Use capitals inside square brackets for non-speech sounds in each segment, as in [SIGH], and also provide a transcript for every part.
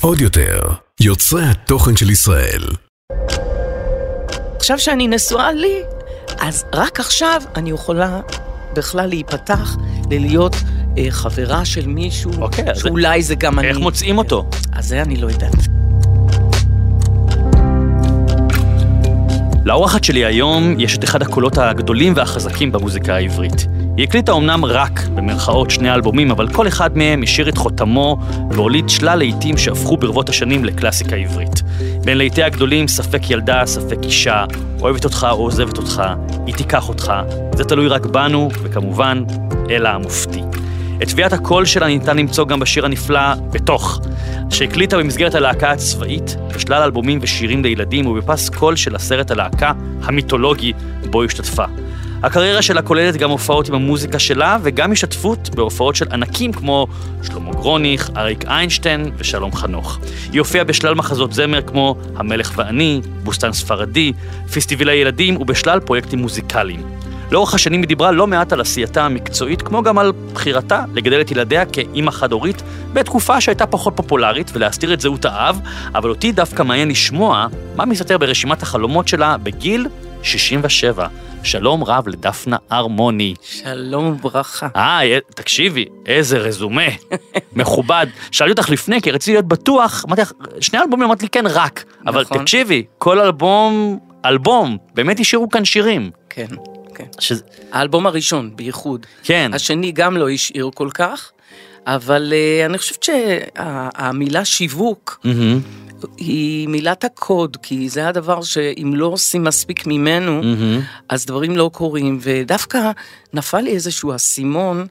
עוד יותר, יוצרי התוכן של ישראל. עכשיו שאני נשואה לי, אז רק עכשיו אני יכולה בכלל להיפתח ללהיות אה, חברה של מישהו, אוקיי, אז שאולי זה גם אני. איך מוצאים אותו? אז זה אני לא יודעת. לאורחת שלי היום יש את אחד הקולות הגדולים והחזקים במוזיקה העברית. היא הקליטה אמנם רק, במרכאות, שני אלבומים, אבל כל אחד מהם השאיר את חותמו והוליד שלל להיטים שהפכו ברבות השנים לקלאסיקה עברית. בין להיטי הגדולים, ספק ילדה, ספק אישה, אוהבת אותך או עוזבת אותך, היא תיקח אותך, זה תלוי רק בנו, וכמובן, אלה המופתי. את טביעת הקול שלה ניתן למצוא גם בשיר הנפלא "בתוך", שהקליטה במסגרת הלהקה הצבאית, בשלל אלבומים ושירים לילדים ובפס קול של הסרט הלהקה המיתולוגי בו השתתפה. הקריירה שלה כוללת גם הופעות עם המוזיקה שלה וגם השתתפות בהופעות של ענקים כמו שלמה גרוניך, אריק איינשטיין ושלום חנוך. היא הופיעה בשלל מחזות זמר כמו המלך ואני, בוסטן ספרדי, פסטיבל הילדים ובשלל פרויקטים מוזיקליים. לאורך השנים היא דיברה לא מעט על עשייתה המקצועית, כמו גם על בחירתה לגדל את ילדיה כאימא חד-הורית, בתקופה שהייתה פחות פופולרית ולהסתיר את זהות האב, אבל אותי דווקא מעניין לשמוע מה מסתתר ברשימת החלומות שלה בגיל 67. שלום רב לדפנה ארמוני. שלום וברכה. אה, תקשיבי, איזה רזומה, [LAUGHS] מכובד. שאלתי אותך לפני, כי רציתי להיות בטוח, אמרתי לך, שני אלבומים, אמרת לי כן, רק. אבל נכון. תקשיבי, כל אלבום, אלבום, באמת השאירו כאן שירים. כן, כן. שזה, האלבום הראשון, בייחוד. כן. השני גם לא השאיר כל כך, אבל uh, אני חושבת שהמילה שיווק מהמם, היא מילת הקוד, כי זה הדבר שאם לא עושים מספיק ממנו, מהמם. אז דברים לא קורים, ודווקא נפל לי איזשהו אסימון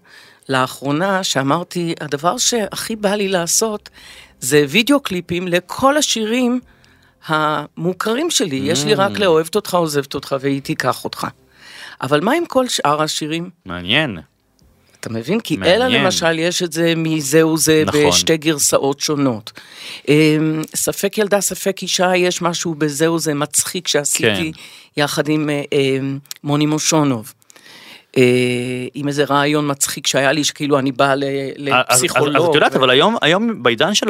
לאחרונה, שאמרתי, הדבר שהכי בא לי לעשות, זה וידאו קליפים לכל השירים המוכרים שלי. יש לי רק לאוהבת אותך, עוזבת אותך, והיא תיקח אותך. אבל מה עם כל שאר השירים? מעניין. אתה מבין? כי מעניין. אלה למשל, יש את זה מזהו זה נכון. בשתי גרסאות שונות. אמ, ספק ילדה, ספק אישה, יש משהו בזהו זה מצחיק שעשיתי כן. יחד עם אה, אמ, מוני מושונוב. אה, עם איזה רעיון מצחיק שהיה לי, שכאילו אני באה אז- לפסיכולוג. אז את יודעת, אבל היום, היום בעידן של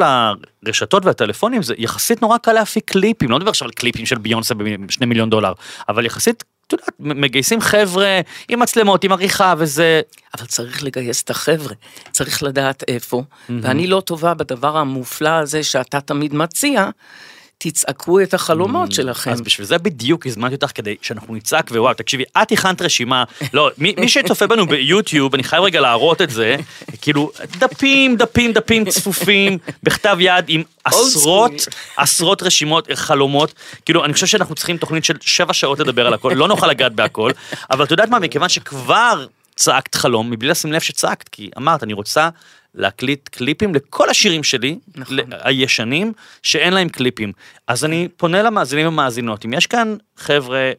הרשתות והטלפונים, זה יחסית נורא קל להפיק קליפים, לא מדבר עכשיו על קליפים של ביונסה בשני מיליון דולר, אבל יחסית, את יודעת, מגייסים חבר'ה עם מצלמות, עם עריכה וזה, אבל צריך לגייס את החבר'ה, צריך לדעת איפה, ואני לא טובה בדבר המופלא הזה שאתה תמיד מציע, תצעקו את החלומות שלכם. אז בשביל זה בדיוק הזמנתי אותך כדי שאנחנו נצעק ווואו תקשיבי את הכנת רשימה. [LAUGHS] לא מי, מי שצופה בנו ביוטיוב אני חייב רגע להראות את זה. כאילו דפים דפים דפים צפופים בכתב יד עם עשרות עשרות רשימות חלומות. כאילו אני חושב שאנחנו צריכים תוכנית של שבע שעות לדבר על הכל לא נוכל לגעת בהכל. אבל את יודעת מה מכיוון שכבר צעקת חלום מבלי לשים לב שצעקת כי אמרת אני רוצה להקליט קליפים לכל השירים שלי, נכון. הישנים, שאין להם קליפים. אז אני פונה למאזינים ומאזינות, אם יש כאן חבר'ה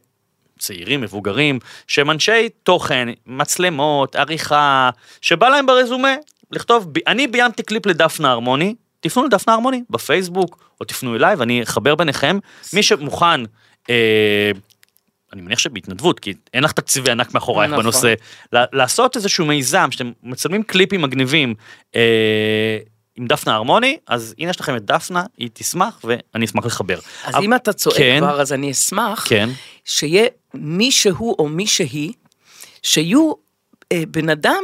צעירים, מבוגרים, שהם אנשי תוכן, מצלמות, עריכה, שבא להם ברזומה לכתוב, "ב- אני ביימתי קליפ לדפנה הרמוני, תפנו לדפנה הרמוני בפייסבוק, או תפנו אליי ואני אחבר ביניכם. מי שמוכן, אה, אני מניח שבהתנדבות, כי אין לך תקציבי ענק מאחורייך נכון. בנושא, לעשות איזשהו מיזם שאתם מצלמים קליפים מגניבים אה, עם דפנה הרמוני, אז הנה יש לכם את דפנה, היא תשמח ואני אשמח לחבר. אז אבל- אם אתה צועק כן, כבר, אז אני אשמח כן. שיהיה מישהו או מישהי, שיהיו אה, בן אדם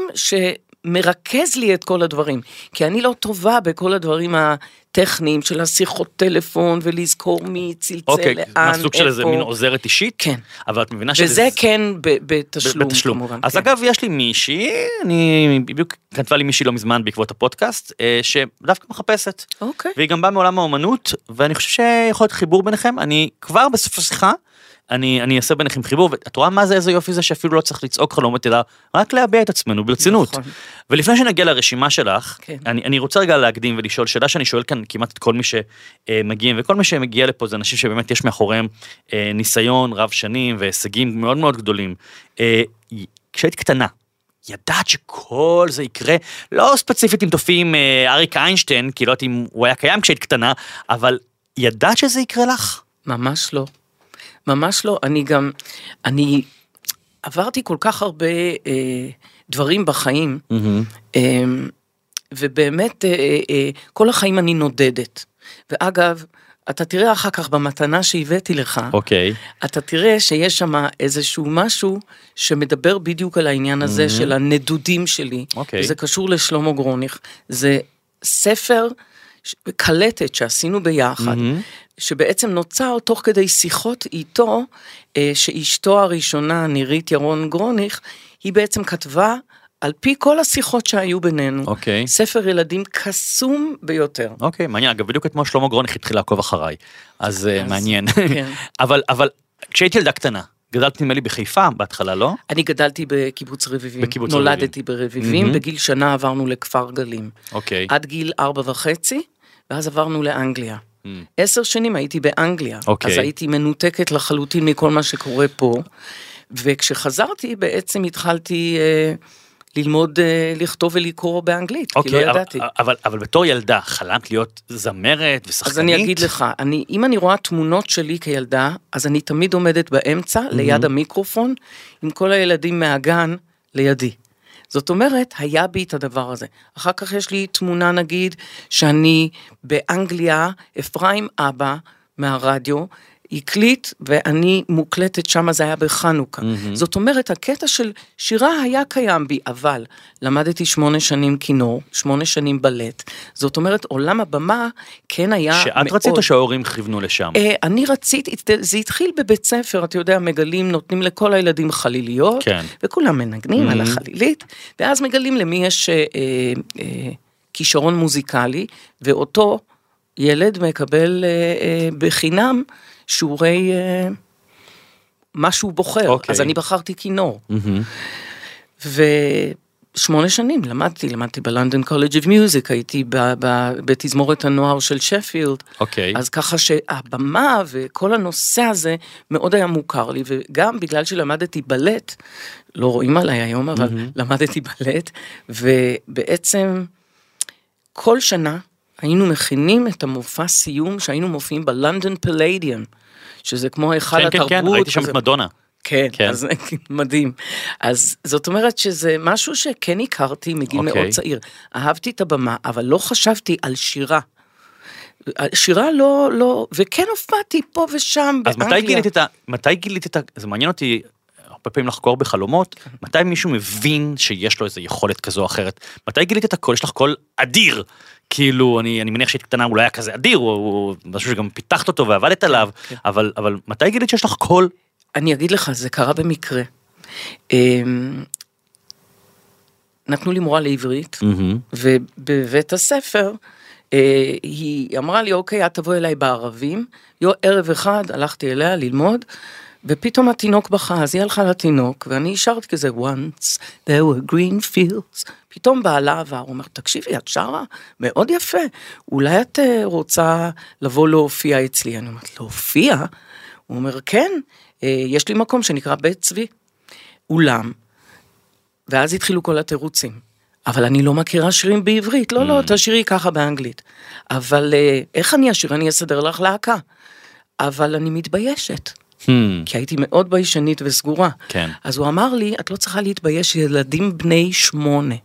שמרכז לי את כל הדברים. כי אני לא טובה בכל הדברים הטכניים של השיחות טלפון ולזכור מי צלצל אוקיי, לאן, מהסוג של איזה איפה. מין עוזרת אישית? כן. אבל את מבינה וזה שזה- כן ב- בתשלום, בתשלום. כמובן. אז כן. אגב, יש לי מישהי, אני בדיוק כתבה לי מישהי לא מזמן בעקבות הפודקאסט, אה, שדווקא מחפשת. אוקיי. והיא גם באה מעולם האומנות, ואני חושב שיכול להיות חיבור ביניכם. אני כבר בסוף השיחה, אני, אני אעשה ביניכם חיבור, ואת רואה מה זה איזה יופי זה שאפילו לא צריך לצעוק חלומות, אלא רק להביע את עצמנו ברצינות. נכון. ולפני שנגיע לרשימה שלך, כן. אני, אני רוצה רגע להקדים ולשאול שאלה שאני שואל כאן כמעט את כל מי שמגיעים, וכל מי שמגיע לפה זה אנשים שבאמת יש מאחוריהם אה, ניסיון רב שנים והישגים מאוד מאוד גדולים. אה, כשהיית קטנה, ידעת שכל זה יקרה, לא ספציפית אם תופיעי עם אה, אריק איינשטיין, כי לא יודעת אם הוא היה קיים כשהיית קטנה, אבל ידעת שזה יקרה לך? ממש לא. ממש לא. אני גם, אני עברתי כל כך הרבה אה, דברים בחיים, אה, ובאמת, אה, אה, אה, כל החיים אני נודדת. ואגב, אתה תראה אחר כך במתנה שהבאתי לך, אוקיי. אתה תראה שיש שם איזשהו משהו שמדבר בדיוק על העניין הזה של הנדודים שלי. אוקיי. זה קשור לשלמה גרוניך. זה ספר, קלטת שעשינו ביחד, שבעצם נוצר תוך כדי שיחות איתו, אה, שאשתו הראשונה, נירית ירון גרוניך, היא בעצם כתבה על פי כל השיחות שהיו בינינו. אוקיי. ספר ילדים קסום ביותר. אוקיי, מעניין. אגב, בדיוק אתמול שלמה גרוניך התחיל לעקוב אחריי. אז אה, אז, מעניין. כן. [LAUGHS] אבל, אבל, כשהייתי ילדה קטנה, גדלת נדמה לי בחיפה בהתחלה, לא? אני גדלתי בקיבוץ רביבים. בקיבוץ נולדתי ברביבים, מהמם. בגיל שנה עברנו לכפר גלים. אוקיי. עד גיל ארבע וחצי, ואז עברנו לאנגליה. Mm. עשר שנים הייתי באנגליה, אוקיי. אז הייתי מנותקת לחלוטין מכל מה שקורה פה, וכשחזרתי בעצם התחלתי אה, ללמוד אה, לכתוב ולקרוא באנגלית, כי לא אוקיי, אבל, ידעתי. אבל, אבל בתור ילדה, חלמת להיות זמרת ושחקנית? אז אני אגיד לך, אני, אם אני רואה תמונות שלי כילדה, אז אני תמיד עומדת באמצע, ליד המיקרופון, עם כל הילדים מהגן לידי. זאת אומרת, היה בי את הדבר הזה. אחר כך יש לי תמונה, נגיד, שאני באנגליה, אפרים אבא מהרדיו, הקליט ואני מוקלטת שם, זה היה בחנוכה. זאת אומרת, הקטע של שירה היה קיים בי, אבל למדתי שמונה שנים כינור, שמונה שנים בלט. זאת אומרת, עולם הבמה כן היה מאוד... שאת רצית או שההורים כיוונו לשם? אה, אני רציתי, זה התחיל בבית ספר, אתה יודע, מגלים, נותנים לכל הילדים חליליות, כן. וכולם מנגנים על Mhm. החלילית, ואז מגלים למי יש אה, אה, אה, כישרון מוזיקלי, ואותו ילד מקבל אה, אה, בחינם שיעורי אה, מה שהוא בוחר. אוקיי. אז אני בחרתי כינור. מהמם. ושמונה שנים למדתי, למדתי ב London College of Music, הייתי ב- ב- בתזמורת הנוער של שפילד. אוקיי. אז ככה שהבמה וכל הנושא הזה מאוד היה מוכר לי, וגם בגלל שלמדתי בלט, לא רואים עליי היום, אבל למדתי בלט, ובעצם כל שנה היינו מכינים את המופע סיום שהיינו מופיעים בלונדון פליידיום, שזה כמו היכל כן, כן, התרבות. כן, ראיתי שם. את מדונה. כן, כן. כן. אז [LAUGHS] מדהים. אז זאת אומרת שזה משהו שכן הכרתי מגיל אוקיי. okay. מאוד צעיר. אהבתי את הבמה, אבל לא חשבתי על שירה. שירה לא, לא, וכן הופעתי פה ושם אז באנגליה. מתי גילית את ה... מתי גילית את ה... זה מעניין אותי הרבה פעמים לחקור בחלומות, מתי מישהו מבין שיש לו איזה יכולת כזו או אחרת? מתי גילית את הקול? יש לך קול אדיר. כאילו, אני, אני מניח שהיית קטנה, הוא לא היה כזה אדיר, הוא, הוא משהו שגם פיתחת אותו ועבדת עליו, כן. אבל, אבל מתי גילית שיש לך קול? אני אגיד לך, זה קרה במקרה. אמ, נתנו לי מורה לעברית, ובבית הספר אה, היא אמרה לי, אוקיי, את תבואי אליי בערבים. יו, ערב אחד הלכתי אליה ללמוד, ופתאום התינוק בכה, אז היא הלכה לתינוק, ואני שרתי כזה, once there were green fields. פתאום בעלה עבר, הוא אומר, תקשיבי, את שרה מאוד יפה, אולי את אה, רוצה לבוא להופיע אצלי? אני אומרת, להופיע? הוא אומר, כן, אה, יש לי מקום שנקרא בית צבי, אולם. ואז התחילו כל התירוצים. אבל אני לא מכירה שירים בעברית, לא, לא, תשאירי ככה באנגלית. אבל אה, איך אני אשיר? אני אסדר לך להקה. אבל אני מתביישת, כי הייתי מאוד ביישנית וסגורה. כן. אז הוא אמר לי, את לא צריכה להתבייש, ילדים בני שמונה.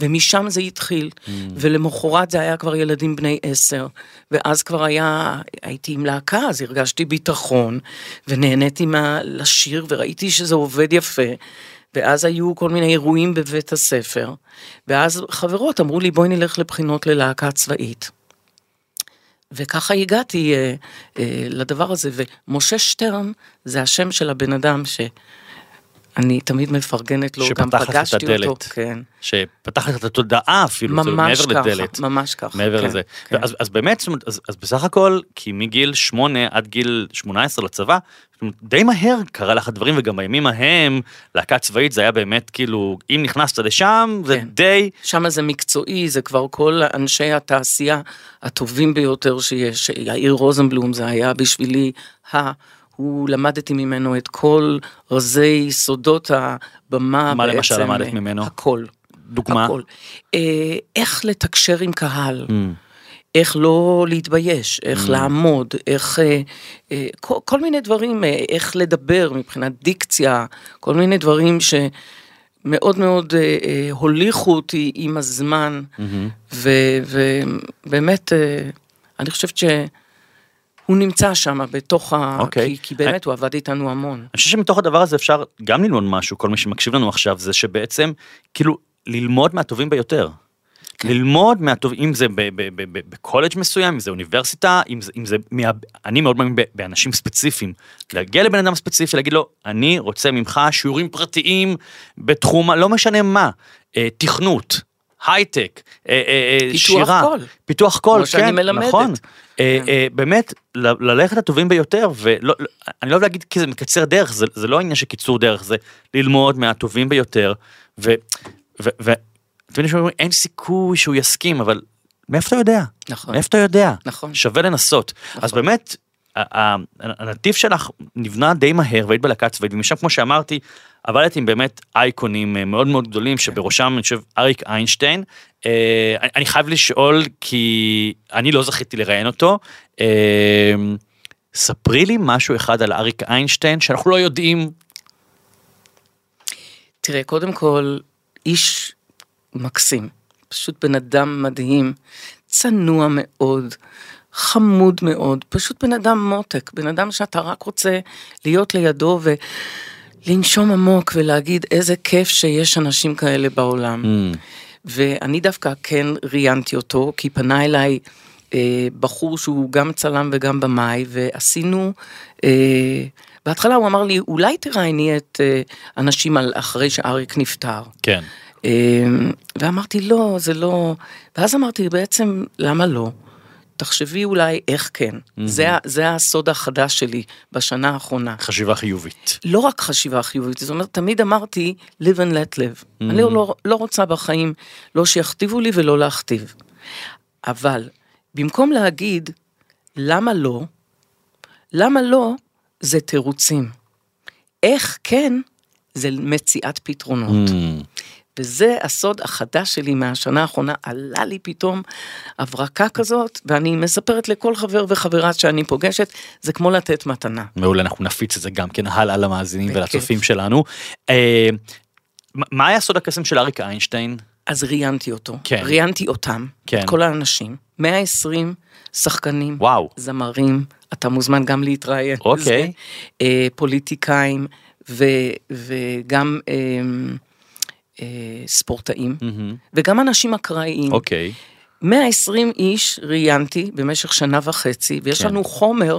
ומשם זה התחיל, ולמחרת זה היה כבר ילדים בני עשר, ואז כבר היה, הייתי עם להקה, אז הרגשתי ביטחון, ונהניתי מה, לשיר, וראיתי שזה עובד יפה, ואז היו כל מיני אירועים בבית הספר, ואז חברות אמרו לי, בואי נלך לבחינות ללהקה צבאית. וככה הגעתי אה, אה, לדבר הזה, ומשה שטרן זה השם של הבן אדם שאני תמיד מפרגנת לו, גם לך את פגשתי אותו, הדלת. כן. שפתח לך את התודעה אפילו, זה מעבר ככה, לדלת. ממש ככה. מעבר כן, לזה. כן. אז, אז באמת, אז, אז בסך הכל, כי מגיל 8 עד גיל 18 לצבא, די מהר קרה לך דברים, וגם בימים ההם, להקה צבאית זה היה באמת כאילו, אם נכנסת לשם, זה כן. די... שם זה מקצועי, זה כבר כל אנשי התעשייה הטובים ביותר שיש. יאיר רוזנבלום זה היה בשבילי ה... הוא למדתי ממנו את כל רזי סודות הבמה מה בעצם. למשל למדת ממנו? הכל. דוגמה? הכל. אה, איך לתקשר עם קהל. Mm. איך לא להתבייש, איך Mm. לעמוד, איך... אה, אה, כל, כל מיני דברים, אה, איך לדבר מבחינת דיקציה, כל מיני דברים ש... מאוד אה, אה, הוליכו אותי עם הזמן, ובאמת, אה, אני חושבת שהוא נמצא שם בתוך ה... אוקיי. כי, כי באמת הוא עבד איתנו המון. אני חושב שמתוך הדבר הזה אפשר גם ללמוד משהו, כל מי שמקשיב לנו עכשיו, זה שבעצם, כאילו, ללמוד מהטובים ביותר. כן. ללמוד מהטוב, אם זה בקולג' מסוים, אם זה אוניברסיטה, אם זה, אם זה מה, אני מאוד מאמין באנשים ספציפיים. להגיע לבן אדם ספציפי, להגיד לו, אני רוצה ממך שיעורים פרטיים בתחום, לא משנה מה, אה, תכנות, הייטק, אה, אה, אה, שירה, קול. פיתוח קול, כמו שאני כן, מלמדת. נכון. כן. באמת, ללכת לטובים ביותר, ואני לא לא אוהב להגיד כי זה מקצר דרך, זה, לא עניין של קיצור דרך, זה ללמוד מהטובים ביותר, ו... ו, ו אתם יודעים שאומרים, אין סיכוי שהוא יסכים, אבל מאיפה אתה יודע? נכון. מאיפה אתה יודע? נכון. שווה לנסות. נכון. אז באמת, ה- ה- הנתיב שלך נבנה די מהר והיית בלהקה צבאית, ומשם, כמו שאמרתי, עבדת עם באמת אייקונים אה, מאוד מאוד גדולים, שבראשם, אני חושב, אריק איינשטיין. אה, אני- אני חייב לשאול, כי אני לא זכיתי לראיין אותו. אה, ספרי לי משהו אחד על אריק איינשטיין שאנחנו לא יודעים. תראה, קודם כל, איש מקסים, פשוט בן אדם מדהים, צנוע מאוד, חמוד מאוד, פשוט בן אדם מותק, בן אדם שאתה רק רוצה להיות לידו ולנשום עמוק ולהגיד איזה כיף שיש אנשים כאלה בעולם. Mm. ואני דווקא כן ראיינתי אותו, כי פנה אליי אה, בחור שהוא גם צלם וגם במאי, ועשינו, אה, בהתחלה הוא אמר לי, אולי תראייני את אה, אנשים על אחרי שאריק נפטר. כן. אה, ואמרתי, לא, זה לא... ואז אמרתי, בעצם, למה לא? תחשבי אולי איך כן. זה, ה- זה הסוד החדש שלי בשנה האחרונה. חשיבה חיובית. לא רק חשיבה חיובית, זאת אומרת, תמיד אמרתי, live and let live. אני לא, לא רוצה בחיים, לא שיכתיבו לי ולא להכתיב. אבל, במקום להגיד, למה לא, למה לא, זה תירוצים. איך כן, זה מציאת פתרונות. וזה הסוד החדש שלי מהשנה האחרונה, עלה לי פתאום הברקה כזאת, ואני מספרת לכל חבר וחברה שאני פוגשת, זה כמו לתת מתנה. מעולה, אנחנו נפיץ את זה גם כן הלאה למאזינים בכיף. ולצופים שלנו. אה, מה- היה סוד הקסם של אריק איינשטיין? אז ראיינתי אותו, כן. ראיינתי אותם, כן. את כל האנשים, 120 שחקנים, וואו. זמרים, אתה מוזמן גם להתראיין, אוקיי. בזה, אה, פוליטיקאים ו, וגם אה, אה, ספורטאים, מהמם. וגם אנשים אקראיים. אוקיי. 120 איש ראיינתי במשך שנה וחצי, ויש כן. לנו חומר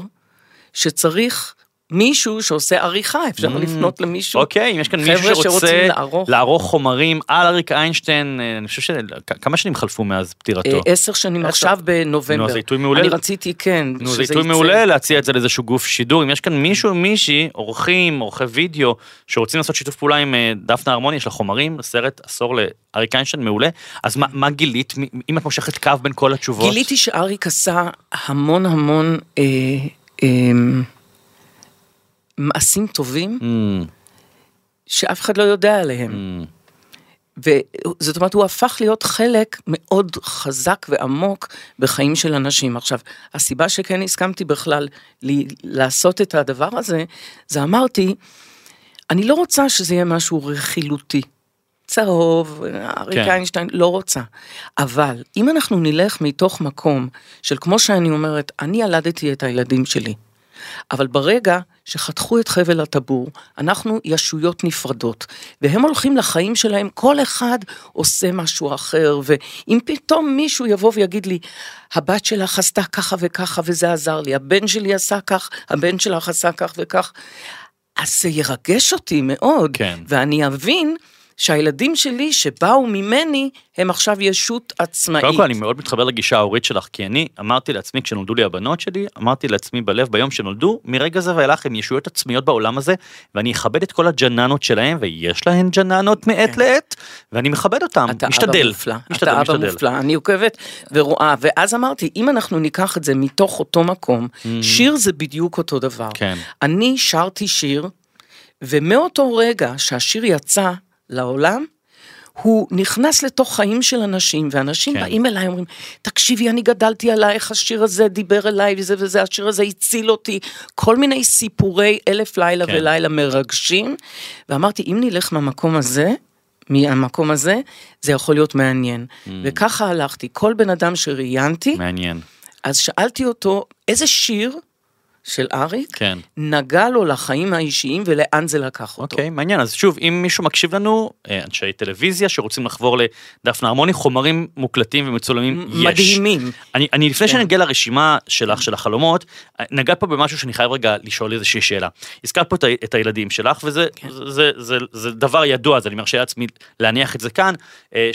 שצריך מישהו שעושה עריכה, אפשר Mm. לפנות למישהו. אוקיי, אם יש כאן מישהו שרוצה לערוך. לערוך חומרים על אריק איינשטיין, אה, אני חושב שכמה שנים חלפו מאז פטירתו? אה, עשר שנים עשר. עכשיו בנובמבר. נו, אז זה עיתוי מעולה. אני רציתי, כן, נו, זה עיתוי יצא. מעולה להציע את זה לאיזשהו גוף שידור. אם יש כאן מישהו, מישהי, עורכים, עורכי וידאו, שרוצים לעשות שיתוף פעולה עם אה, דפנה הרמוני, יש לה חומרים, סרט עשור לאריק איינשטיין, מעולה. אז מה- מה גילית, אם את מושכת קו בין כל התשובות? גיליתי שאריק עשה המון המון אה, אה, מעשים טובים Mm, שאף אחד לא יודע עליהם. mm, וזאת אומרת, הוא הפך להיות חלק מאוד חזק ועמוק בחיים של אנשים. עכשיו, הסיבה שכן הסכמתי בכלל ל- לעשות את הדבר הזה, זה אמרתי, אני לא רוצה שזה יהיה משהו רכילותי. צהוב, אריק כן. איינשטיין, לא רוצה. אבל אם אנחנו נלך מתוך מקום של כמו שאני אומרת, אני ילדתי את הילדים שלי, אבל ברגע שחתכו את חבל הטבור, אנחנו ישויות נפרדות, והם הולכים לחיים שלהם, כל אחד עושה משהו אחר, ואם פתאום מישהו יבוא ויגיד לי, הבת שלך עשתה ככה וככה וזה עזר לי, הבן שלי עשה כך, הבן שלך עשה כך וכך, אז זה ירגש אותי מאוד, כן. ואני אבין שהילדים שלי שבאו ממני, הם עכשיו ישות עצמאית. קודם כל אני מאוד מתחבר לגישה ההורית שלך, כי אני אמרתי לעצמי כשנולדו לי הבנות שלי, אמרתי לעצמי בלב ביום שנולדו, מרגע זה ואילך הם ישויות עצמיות בעולם הזה, ואני אכבד את כל הג'ננות שלהם, ויש להן ג'ננות מעת כן. לעת, ואני מכבד אותם, אתה משתדל, אבא מופלא, משתדל, אתה אבא משתדל. מופלא, אני עוקבת ורואה, ואז אמרתי, אם אנחנו ניקח את זה מתוך אותו מקום, שיר זה בדיוק אותו דבר. כן. אני שרתי שיר, ומאותו רגע שהשיר יצא לעולם, הוא נכנס לתוך חיים של אנשים, ואנשים כן. באים אליי, אומרים, תקשיבי, אני גדלתי עלייך, השיר הזה דיבר אליי, וזה וזה, השיר הזה הציל אותי, כל מיני סיפורי אלף לילה כן. ולילה מרגשים, ואמרתי, אם נלך מהמקום הזה, מהמקום הזה, זה יכול להיות מעניין. וככה הלכתי, כל בן אדם שראיינתי, מעניין. אז שאלתי אותו, איזה שיר של אריק כן. נגע לו לחיים האישיים ולאן זה לקח אותו? אוקיי, מעניין. אז שוב, אם מישהו מקשיב לנו, אה, אנשי טלוויזיה שרוצים לחבור לדפנה הרמוני, חומרים מוקלטים ומצולמים יש. מדהימים. אני, אני לפני כן. שנגיע לרשימה שלך, של החלומות, נגעת פה במשהו שאני חייב רגע לשאול איזושהי שאלה. הזכרת פה את, ה- את הילדים שלך, וזה כן. זה, זה, זה, זה דבר ידוע, אז אני מרשה לעצמי להניח את זה כאן, אה,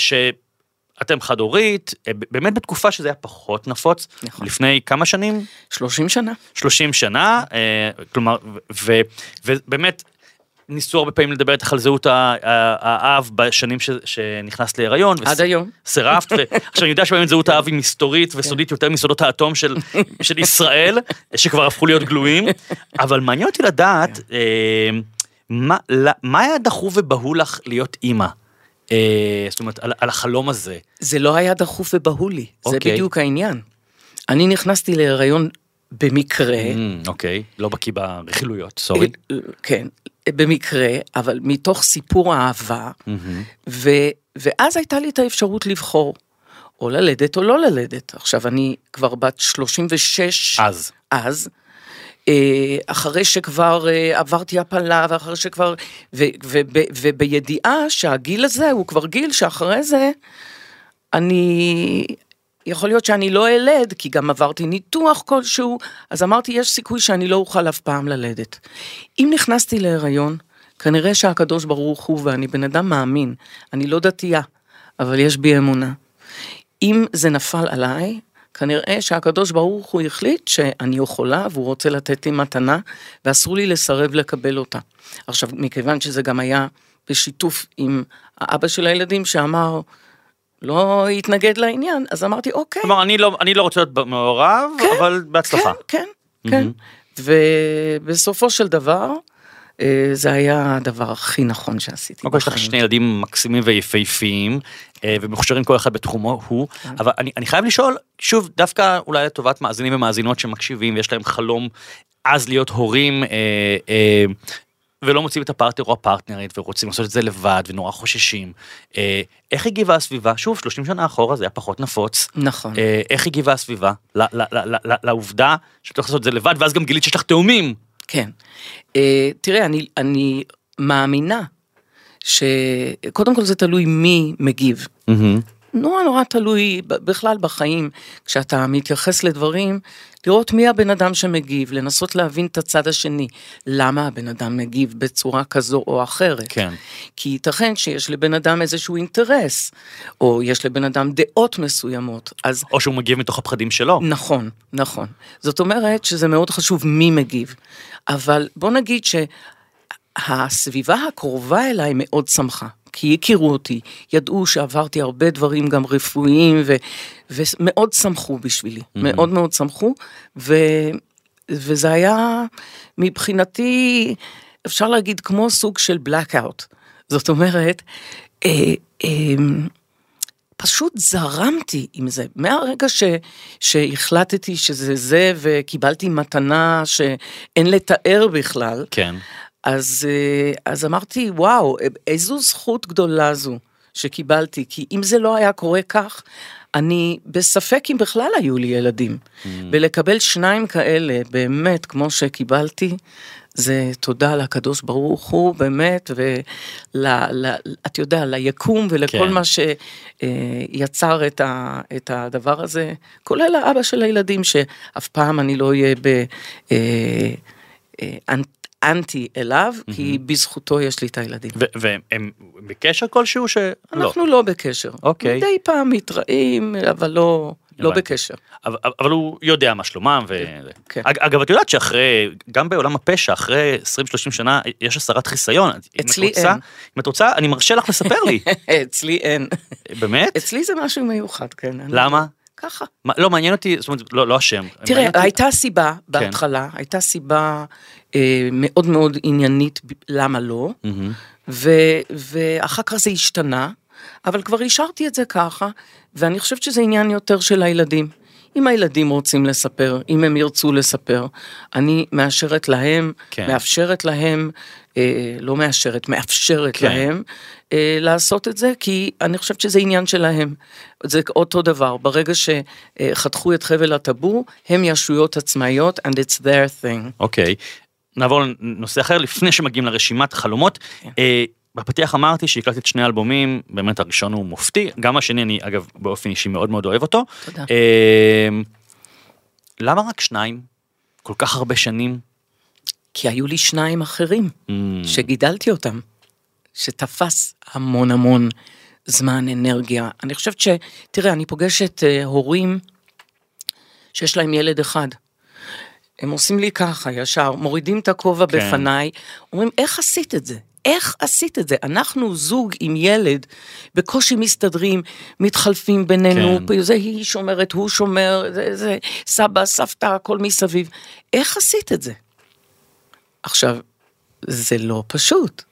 שאתם חד הורית, אה, באמת בתקופה שזה היה פחות נפוץ, נכון. לפני כמה שנים? 30 שנה. 30 שנה, אה, כלומר, ו- ובאמת, ניסו הרבה פעמים לדבר איתך על זהות האב בשנים ש- שנכנסת להיריון. עד היום. סירבת, ו- עכשיו אני יודע שבאמת זהות האב היא מסתורית וסודית יותר מסודות האטום של, של ישראל, שכבר הפכו להיות גלויים, אבל מעניין אותי לדעת, אה, מה, מה היה דחוף ובהול לך להיות אימא? אה, זאת אומרת, על, על החלום הזה. זה לא היה דחוף ובהול לי, זה אוקיי. בדיוק העניין. אני נכנסתי להיריון במקרה, Mm, אוקיי, לא בקיא ברכילויות, סורי. אה, כן, במקרה, אבל מתוך סיפור אהבה, ו, ואז הייתה לי את האפשרות לבחור, או ללדת או לא ללדת. עכשיו, אני כבר בת 36 אז. אז, אה, אחרי שכבר אה, עברתי הפלה, ואחרי שכבר, ובידיעה שהגיל הזה הוא כבר גיל שאחרי זה, אני, יכול להיות שאני לא אלד, כי גם עברתי ניתוח כלשהו, אז אמרתי, יש סיכוי שאני לא אוכל אף פעם ללדת. אם נכנסתי להיריון, כנראה שהקדוש ברוך הוא, ואני בן אדם מאמין, אני לא דתייה, אבל יש בי אמונה. אם זה נפל עליי, כנראה שהקדוש ברוך הוא החליט שאני יכולה והוא רוצה לתת לי מתנה, ואסור לי לסרב לקבל אותה. עכשיו, מכיוון שזה גם היה בשיתוף עם האבא של הילדים שאמר, לא התנגד לעניין, אז אמרתי, אוקיי. כלומר, אני לא, אני לא רוצה להיות מעורב, כן, אבל בהצלחה. כן, כן, כן. ובסופו של דבר, אה, זה היה הדבר הכי נכון שעשיתי. קודם כל יש לך. שני ילדים מקסימים ויפהפיים, ומוכשרים כל אחד בתחומו הוא, כן. אבל אני, אני חייב לשאול, שוב, דווקא אולי לטובת מאזינים ומאזינות שמקשיבים ויש להם חלום אז להיות הורים, אה, אה, ולא מוצאים את הפרטנר או הפרטנרית ורוצים לעשות את זה לבד ונורא חוששים. אה, איך הגיבה הסביבה? שוב, 30 שנה אחורה זה היה פחות נפוץ. נכון. אה, איך הגיבה הסביבה ל- ל- ל- ל- לעובדה שאת הולכת לעשות את זה לבד, ואז גם גילית שיש לך תאומים. כן. אה, תראה, אני, אני מאמינה שקודם כל זה תלוי מי מגיב. נורא נורא תלוי בכלל בחיים, כשאתה מתייחס לדברים, לראות מי הבן אדם שמגיב, לנסות להבין את הצד השני, למה הבן אדם מגיב בצורה כזו או אחרת. כן. כי ייתכן שיש לבן אדם איזשהו אינטרס, או יש לבן אדם דעות מסוימות, אז או שהוא מגיב מתוך הפחדים שלו. נכון, נכון. זאת אומרת שזה מאוד חשוב מי מגיב. אבל בוא נגיד שהסביבה הקרובה אליי מאוד שמחה. כי הכירו אותי, ידעו שעברתי הרבה דברים גם רפואיים, ו, ומאוד שמחו בשבילי, mm-hmm. מאוד מאוד שמחו, ו, וזה היה מבחינתי, אפשר להגיד, כמו סוג של blackout. זאת אומרת, אה, אה, פשוט זרמתי עם זה. מהרגע ש, שהחלטתי שזה זה וקיבלתי מתנה שאין לתאר בכלל, כן. אז, אה, אז אמרתי, וואו, איזו זכות גדולה זו שקיבלתי, כי אם זה לא היה קורה כך, אני בספק אם בכלל היו לי ילדים. Mm. ולקבל שניים כאלה, באמת, כמו שקיבלתי, זה תודה לקדוש ברוך הוא, באמת, ואת יודע, ליקום ולכל כן. מה שיצר את, ה, את הדבר הזה, כולל האבא של הילדים, שאף פעם אני לא אהיה ב... אה, אה, אנטי אליו, כי בזכותו יש לי את הילדים. והם בקשר כלשהו ש... לא. אנחנו לא בקשר. אוקיי. מדי פעם מתראים, אבל לא, לא. בקשר. אבל, אבל הוא יודע מה שלומם. ו... כן. אג- אגב, את יודעת שאחרי, גם בעולם הפשע, אחרי 20-30 שנה, יש הסרת חיסיון. אם אצלי רוצה- אין. אם את רוצה, אני מרשה לך לספר לי. [LAUGHS] אצלי אין. באמת? אצלי זה משהו מיוחד, כן. אני- למה? ככה. מה- לא, מעניין אותי, זאת אומרת, לא לא השם. תראה, מעניין אותי- הייתה סיבה בהתחלה, הייתה סיבה אה, מאוד מאוד עניינית למה לא, מהמם. ו- ואחר כך זה השתנה, אבל כבר השארתי את זה ככה, ואני חושבת שזה עניין יותר של הילדים. אם הילדים רוצים לספר, אם הם ירצו לספר, אני מאשרת להם, כן. מאפשרת להם, לא מאשרת, מאפשרת כן. להם אה, לעשות את זה, כי אני חושבת שזה עניין שלהם. זה אותו דבר, ברגע שחתכו את חבל הטבור, הם ישויות עצמאיות, and it's their thing. אוקיי, נעבור לנושא אחר לפני שמגיעים לרשימת החלומות. כן. אה, בפתיח אמרתי שהקלטת שני אלבומים, באמת הראשון הוא מופתי, גם השני אני אגב באופן אישי מאוד מאוד אוהב אותו. תודה. אה, למה רק שניים? כל כך הרבה שנים? כי היו לי שניים אחרים, Mm, שגידלתי אותם, שתפס המון המון זמן, אנרגיה. אני חושבת ש... תראה, אני פוגשת אה, הורים שיש להם ילד אחד. הם עושים לי ככה ישר, מורידים את הכובע כן. בפניי, אומרים, איך עשית את זה? איך עשית את זה? אנחנו זוג עם ילד, בקושי מסתדרים, מתחלפים בינינו, כן. זה היא שומרת, הוא שומר, זה, זה סבא, סבתא, הכל מסביב. איך עשית את זה? עכשיו, זה לא פשוט,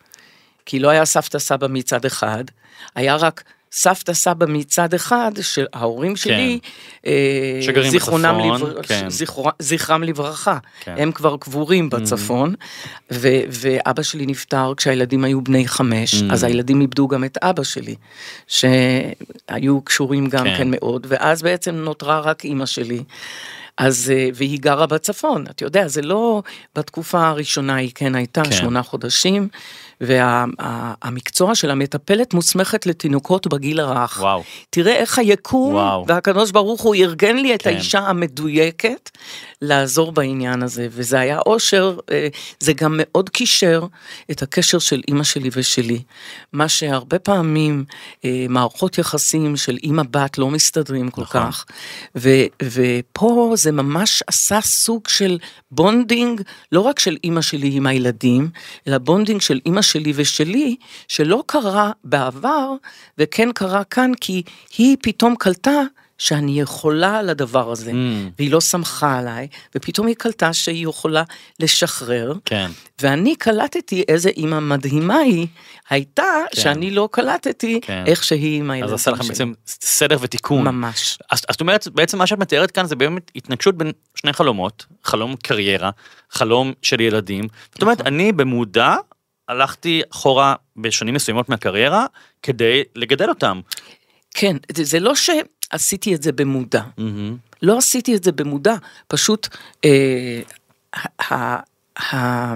כי לא היה סבתא סבא מצד אחד, היה רק סבתא סבא מצד אחד, שההורים שלי, אה, זיכרונם בצפון, לבר- כן. זכר- זכרם לברכה, כן. הם כבר קבורים בצפון, ו- ואבא שלי נפטר כשהילדים היו בני חמש, אז הילדים איבדו גם את אבא שלי, שהיו קשורים גם כן. כן מאוד, ואז בעצם נותרה רק אימא שלי. אז, אה, והיא גרה בצפון, אתה יודע, זה לא בתקופה הראשונה היא כן הייתה, כן. כן. שמונה חודשים, והמקצוע של המטפלת מוסמכת לתינוקות בגיל הרך. וואו. תראה איך היקום, וואו. והקדוש ברוך הוא ארגן לי את כן. האישה המדויקת לעזור בעניין הזה, וזה היה אושר, אה, זה גם מאוד קישר את הקשר של אימא שלי ושלי. מה שהרבה פעמים אה, מערכות יחסים של אימא בת לא מסתדרים כל נכון. כך, ו, ופה זה ממש עשה סוג של bonding, לא רק של אימא שלי עם הילדים, אלא bonding של אימא שלי ושלי, שלא קרה בעבר, וכן קרה כאן, כי היא פתאום קלטה שאני יכולה על הדבר הזה, Mm. והיא לא סמכה עליי, ופתאום היא קלטה שהיא יכולה לשחרר, כן. ואני קלטתי איזה אימא מדהימה היא הייתה, כן. שאני לא קלטתי כן. איך שהיא עם אז הילדים עשה לכם שלי. בעצם סדר ותיקון. ממש. אז אז זאת אומרת, בעצם מה שאת מתארת כאן זה באמת התנגשות בין שני חלומות, חלום קריירה, חלום של ילדים. זאת אומרת, נכון. אני במודע הלכתי אחורה בשנים מסוימות מהקריירה כדי לגדל אותם. כן, זה, זה לא שעשיתי את זה במודע. לא עשיתי את זה במודע, פשוט אה, ה- ה- ה-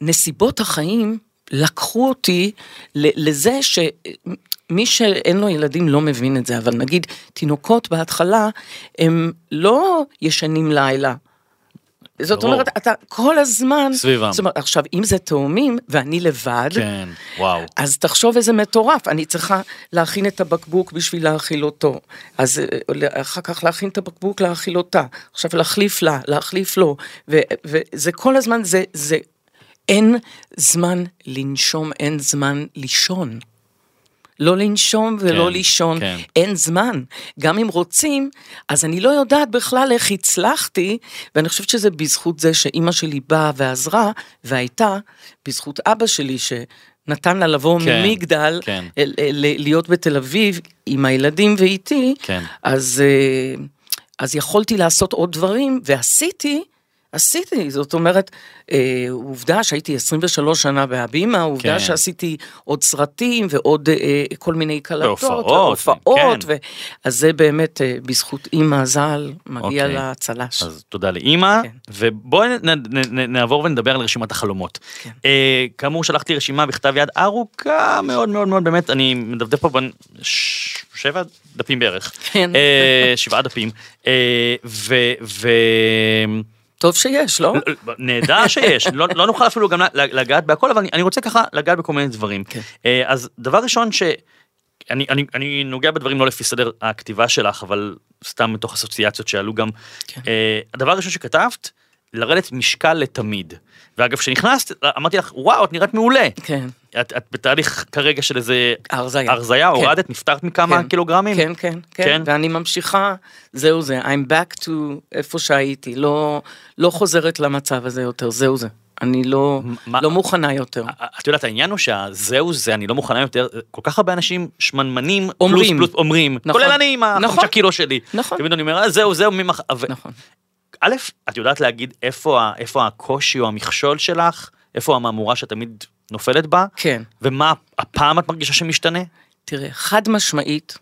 נסיבות החיים לקחו אותי לזה שמי שאין לו ילדים לא מבין את זה, אבל נגיד תינוקות בהתחלה הם לא ישנים לילה. זאת ברור. אומרת, אתה כל הזמן, סביבם. זאת אומרת, עכשיו, אם זה תאומים ואני לבד, כן, וואו. אז תחשוב איזה מטורף, אני צריכה להכין את הבקבוק בשביל להאכיל אותו, אז אה, אחר כך להכין את הבקבוק להאכיל אותה, עכשיו להחליף לה, להחליף לו, ו- וזה כל הזמן, זה, זה, אין זמן לנשום, אין זמן לישון. לא לנשום ולא כן, לישון, כן. אין זמן. גם אם רוצים, אז אני לא יודעת בכלל איך הצלחתי, ואני חושבת שזה בזכות זה שאימא שלי באה ועזרה, והייתה בזכות אבא שלי שנתן לה לבוא כן, ממגדל, כן. ל- ל- להיות בתל אביב עם הילדים ואיתי, כן. אז, אה, אז יכולתי לעשות עוד דברים, ועשיתי, עשיתי, זאת אומרת, אה, עובדה שהייתי 23 שנה בהבימה, עובדה כן. שעשיתי עוד סרטים ועוד אה, כל מיני קלטות, והופעות, כן. ו... אז זה באמת אה, בזכות אימא ז"ל, מגיע אוקיי. לה צל"ש. אז תודה לאימא, כן. ובואי נעבור ונדבר על רשימת החלומות. כן. אה, כאמור שלחתי רשימה בכתב יד ארוכה מאוד מאוד מאוד, באמת, אני מדפדף פה בין ש- שבע דפים בערך. כן. אה, שבעה דפים. אה, ו- ו... טוב שיש, לא? נהדר שיש, לא, לא נוכל אפילו גם לגעת בהכל, אבל אני, אני רוצה ככה לגעת בכל מיני דברים. כן. אה, אז דבר ראשון ש... אני, אני, אני נוגע בדברים לא לפי סדר הכתיבה שלך, אבל סתם מתוך אסוציאציות שעלו גם. כן. אה, הדבר הראשון שכתבת, לרדת משקל לתמיד. ואגב, כשנכנסת, אמרתי לך, וואו, את נראית מעולה. כן. את, את בתהליך כרגע של איזה הרזייה. הרזייה, כן. הורדת, נפטרת מכמה כן. קילוגרמים? כן, כן, כן? כן, ואני ממשיכה, זהו זה, I'm back to איפה שהייתי, לא, לא חוזרת למצב הזה יותר, זהו זה. אני לא, מה- לא מוכנה יותר. את יודעת, העניין הוא שהזהו זה, אני לא מוכנה יותר, כל כך הרבה אנשים שמנמנים, אומרים. פלוס פלוס אומרים, נכון. כולל אני עם החמישה נכון. קילו שלי. נכון. תמיד אני אומר, "אה, זהו, זהו, ממח... נכון. א', את יודעת להגיד איפה, איפה הקושי או המכשול שלך, איפה המהמורה שתמיד נופלת בה, כן. ומה הפעם את מרגישה שמשתנה? תראה, חד משמעית,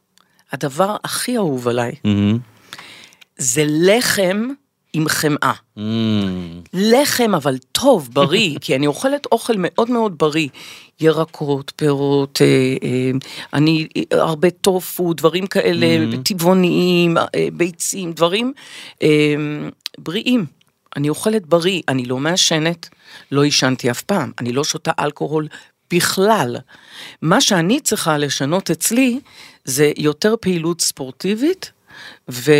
הדבר הכי אהוב עליי זה לחם עם חמאה. לחם אבל טוב, בריא, [LAUGHS] כי אני אוכלת אוכל מאוד מאוד בריא. ירקות, פירות, אה, אה, אני, אה, הרבה טופו, דברים כאלה, טבעוניים, אה, ביצים, דברים אה, בריאים. אני אוכלת בריא, אני לא מעשנת, לא עישנתי אף פעם, אני לא שותה אלכוהול בכלל. מה שאני צריכה לשנות אצלי זה יותר פעילות ספורטיבית ו...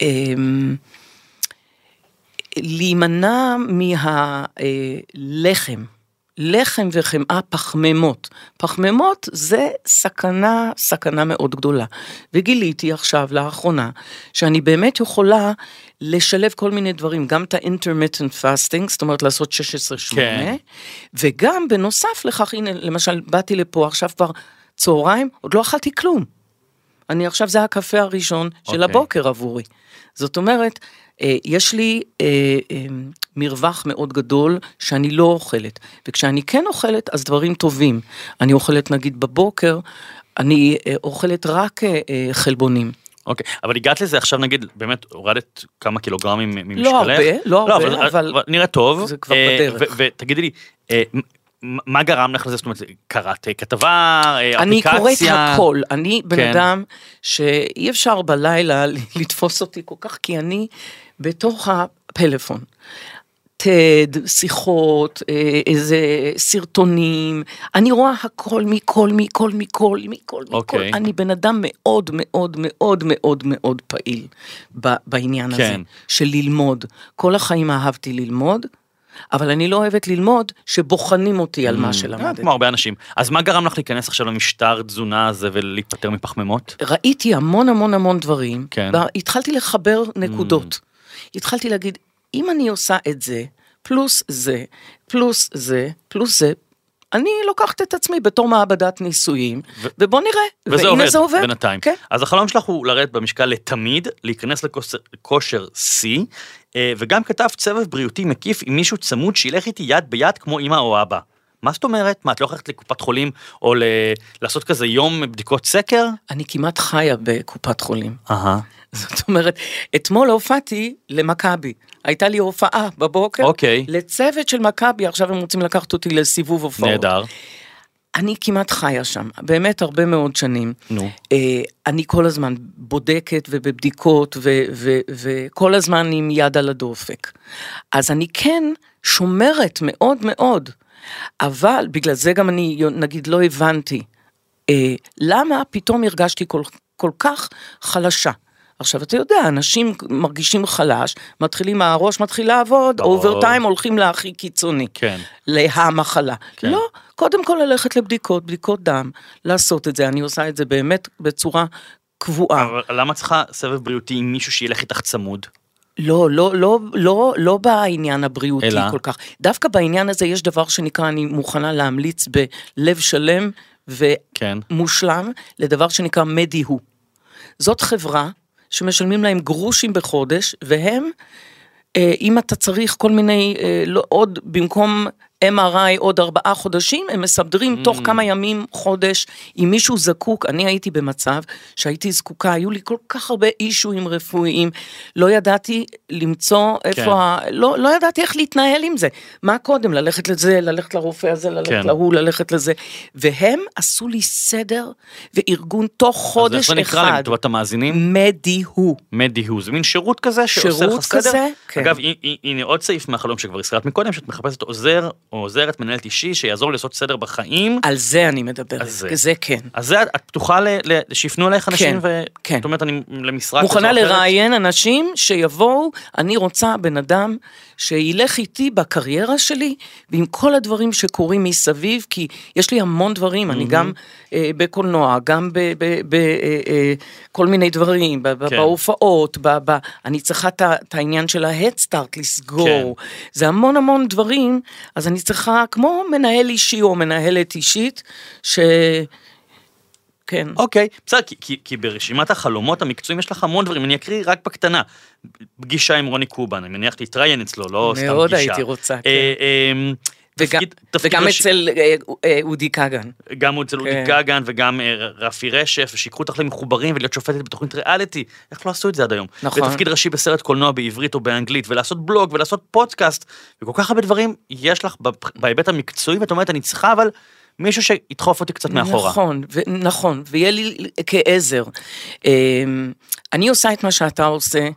אמ, מהלחם, לחם וחמאה פחמימות. פחמימות זה סכנה, סכנה מאוד גדולה. וגיליתי עכשיו, לאחרונה, שאני באמת יכולה לשלב כל מיני דברים, גם את ה-intermittent fasting, זאת אומרת לעשות 16-8, כן. וגם בנוסף לכך, הנה, למשל, באתי לפה עכשיו כבר צהריים, עוד לא אכלתי כלום. אני עכשיו, זה הקפה הראשון של אוקיי. הבוקר עבורי. זאת אומרת, אה, יש לי אה, אה, מרווח מאוד גדול שאני לא אוכלת, וכשאני כן אוכלת, אז דברים טובים. אני אוכלת נגיד בבוקר, אני אוכלת רק חלבונים. אוקיי, אבל הגעת לזה עכשיו נגיד, באמת הורדת כמה קילוגרמים ממשקלך? לא הרבה, לא הרבה, אבל- נראה טוב. זה כבר אה, בדרך. ותגידי לי, אה, מה גרם לך לזה? זאת אומרת, קראת כתבה, אה, אני קוראת אפליקציה? הכל, אני בן כן. אדם שאי אפשר בלילה [LAUGHS] לתפוס אותי כל כך, כי אני בתוך הפלאפון. TED, שיחות, אה, איזה סרטונים, אני רואה הכל מכל, מכל, מכל, מכל, מכל. אוקיי. אני בן אדם מאוד מאוד מאוד מאוד מאוד פעיל בעניין הזה, כן. של ללמוד. כל החיים אהבתי ללמוד, אבל אני לא אוהבת ללמוד שבוחנים אותי על מה אה, שלמדתי. כמו הרבה אנשים. אז מה גרם לך להיכנס עכשיו למשטר תזונה הזה ולהיפטר מפחמימות? ראיתי המון המון המון דברים, כן. והתחלתי לחבר נקודות. התחלתי להגיד, אם אני עושה את זה, פלוס זה, פלוס זה, פלוס זה, אני לוקחת את עצמי בתור מעבדת ניסויים, ו- ובוא נראה. וזה והנה עובד, זה עובד. בינתיים. כן. אז החלום שלך הוא לרדת במשקל לתמיד, להיכנס לכושר- שיא, אה, וגם כתבת סבב בריאותי מקיף עם מישהו צמוד שילך איתי יד ביד כמו אמא או אבא. מה זאת אומרת? מה, את לא הולכת לקופת חולים או ל... לעשות כזה יום בדיקות סקר? אני כמעט חיה בקופת חולים. אהה. [LAUGHS] זאת אומרת, אתמול הופעתי למכבי. הייתה לי הופעה בבוקר, אוקיי. לצוות של מכבי, עכשיו הם רוצים לקחת אותי לסיבוב הופעות. נהדר. אני כמעט חיה שם, באמת הרבה מאוד שנים. נו. אה, אני כל הזמן בודקת ובבדיקות ו- ו- וכל הזמן עם יד על הדופק. אז אני כן שומרת מאוד מאוד, אבל בגלל זה גם אני נגיד לא הבנתי אה, למה פתאום הרגשתי כל, כל כך חלשה. עכשיו אתה יודע, אנשים מרגישים חלש, מתחילים, הראש מתחיל לעבוד. אוברטיים הולכים להכי קיצוני. כן. להמחלה. כן. לא, קודם כל ללכת לבדיקות, בדיקות דם, לעשות את זה, אני עושה את זה באמת בצורה קבועה. אבל למה צריכה סבב בריאותי עם מישהו שילך איתך צמוד? לא, לא, לא, לא, לא בעניין הבריאותי אלא? כל כך. דווקא בעניין הזה יש דבר שנקרא, אני מוכנה להמליץ בלב שלם כן. ומושלם, לדבר שנקרא מדי-הו. זאת חברה שמשלמים להם גרושים בחודש, והם, אה, אם אתה צריך כל מיני, אה, לא, עוד, במקום MRI עוד ארבעה חודשים, הם מסדרים תוך כמה ימים, חודש, אם מישהו זקוק, אני הייתי במצב שהייתי זקוקה, היו לי כל כך הרבה אישויים רפואיים, לא ידעתי למצוא איפה, כן. ה... לא, לא ידעתי איך להתנהל עם זה. מה קודם, ללכת לזה, ללכת לרופא הזה, ללכת כן. להוא, ללכת לזה. והם עשו לי סדר וארגון תוך אז איך חודש זה נקרא להם אחד. לטובת המאזינים? מדי-הו. מדי-הו, זה מין שירות כזה שעושה לך שירות סדר. כזה, כן. אגב, הנה עוד סעיף מהחלום שכבר הזכרת מקודם, שאת מחפשת עוזר או עוזרת, מנהלת אישי, שיעזור לי לעשות סדר בחיים. על זה אני מדברת, על זה. זה כן. אז זה, את פתוחה ל- ל- שיפנו אלייך אנשים, כן, ו... כן. זאת אומרת, אני למשרה כזו מוכנה או אחרת? לראיין אנשים שיבואו, אני רוצה בן אדם שילך איתי בקריירה שלי ועם כל הדברים שקורים מסביב, כי יש לי המון דברים, אני גם אה, בקולנוע, גם בכל מיני דברים, ב- כן. בהופעות, ב- ב- אני צריכה את העניין של ההדסטארט לסגור, זה המון המון דברים, אז אני צריכה, כמו מנהל אישי או מנהלת אישית, ש... כן. אוקיי, בסדר, כי, כי, כי ברשימת החלומות המקצועיים יש לך המון דברים, אני אקריא רק בקטנה. פגישה עם רוני קובן, אני מניח להתראיין אצלו, לא סתם פגישה. מאוד הייתי רוצה, כן. אה, אה, וגם, תפקיד- תפקיד וגם ראשי- אצל אה, אה, אודי כגן. גם אצל אודי כן. גגן וגם אה, רפי רשף, ושיקחו אותך למחוברים ולהיות שופטת בתוכנית ריאליטי. איך לא עשו את זה עד היום? נכון. ותפקיד ראשי בסרט קולנוע בעברית או באנגלית, ולעשות בלוג ולעשות פודקאסט, וכל כך הרבה דברים יש לך בהיבט המקצועי, ואת אומרת, אני צריכה אבל מישהו שידחוף אותי קצת מאחורה. נכון, ו- נכון, ויהיה לי כעזר. אה, אני עושה את מה שאתה עושה.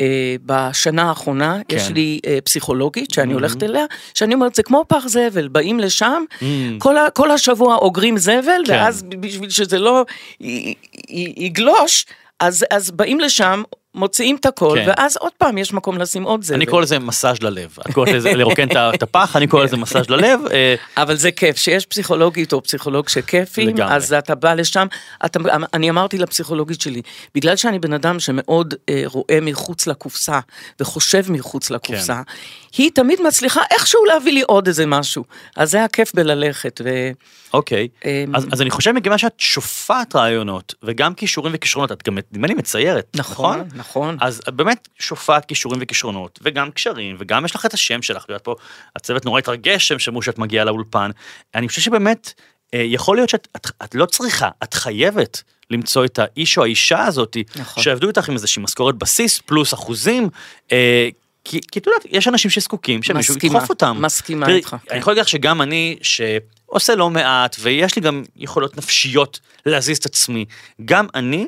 אה, בשנה האחרונה כן. יש לי אה, פסיכולוגית שאני Mhm. הולכת אליה, שאני אומרת זה כמו פח זבל, באים לשם, Mm. כל, ה, כל השבוע אוגרים זבל, כן. ואז בשביל שזה לא י- י- יגלוש, אז, אז באים לשם, מוציאים את הכל, כן. ואז עוד פעם יש מקום לשים עוד זבל. אני קורא לזה מסאז' ללב. את קוראת לזה לרוקן את הפח, אני קורא לזה מסאז' ללב. אה, אבל זה כיף, שיש פסיכולוגית או פסיכולוג שכיפים. אז אתה בא לשם, אתה, אני אמרתי לפסיכולוגית שלי, בגלל שאני בן אדם שמאוד אה, רואה מחוץ לקופסה וחושב מחוץ לקופסה, כן. היא תמיד מצליחה איכשהו להביא לי עוד איזה משהו, אז זה הכיף בללכת, ו... אוקיי, אמ, אז, אז אני חושב מכיוון שאת שופעת רעיונות וגם כישורים וכישרונות, את גם נדמה לי מציירת, נכון? נכון, נכון. אז את באמת שופעת כישורים וכישרונות וגם קשרים וגם יש לך את השם שלך, את יודעת פה, הצוות נורא התרגש שהם שמעו שאת מגיעה לאולפן. אני חושב שבאמת אה, יכול להיות שאת את, את לא צריכה, את חייבת. למצוא את האיש או האישה הזאת, נכון. שיעבדו איתך עם איזושהי משכורת בסיס פלוס אחוזים, אה, כי, את יודעת, יש אנשים שזקוקים שמישהו ידחוף אותם. מסכימה איתך, אני כן. יכול להגיד לך שגם אני, שעושה לא מעט, ויש לי גם יכולות נפשיות להזיז את עצמי, גם אני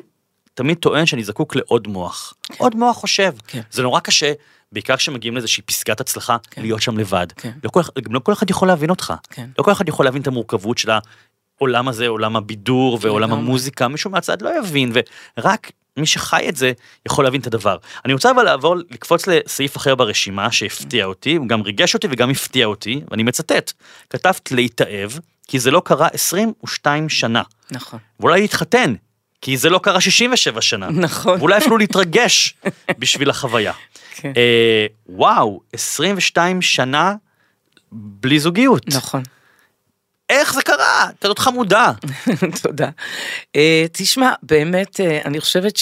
תמיד טוען שאני זקוק לעוד מוח. עוד מוח חושב. כן. זה נורא קשה, בעיקר כשמגיעים לאיזושהי פסגת הצלחה, כן. להיות שם לבד. כן. לא כל, גם לא כל אחד יכול להבין אותך. כן. לא כל אחד יכול להבין את המורכבות של העולם הזה, עולם הבידור ועולם לגמרי. המוזיקה, מישהו מהצד לא יבין, ורק מי שחי את זה יכול להבין את הדבר. אני רוצה אבל לעבור, לקפוץ לסעיף אחר ברשימה שהפתיע אותי, הוא גם ריגש אותי וגם הפתיע אותי, ואני מצטט, כתבת להתאהב, כי זה לא קרה 22 שנה, נכון. ואולי להתחתן, כי זה לא קרה 67 שנה, נכון. ואולי אפילו להתרגש בשביל החוויה. כן. אה, וואו, 22 שנה בלי זוגיות. נכון. איך זה קרה? כזאת חמודה. [LAUGHS] תודה. אה, תשמע, באמת, אה, אני חושבת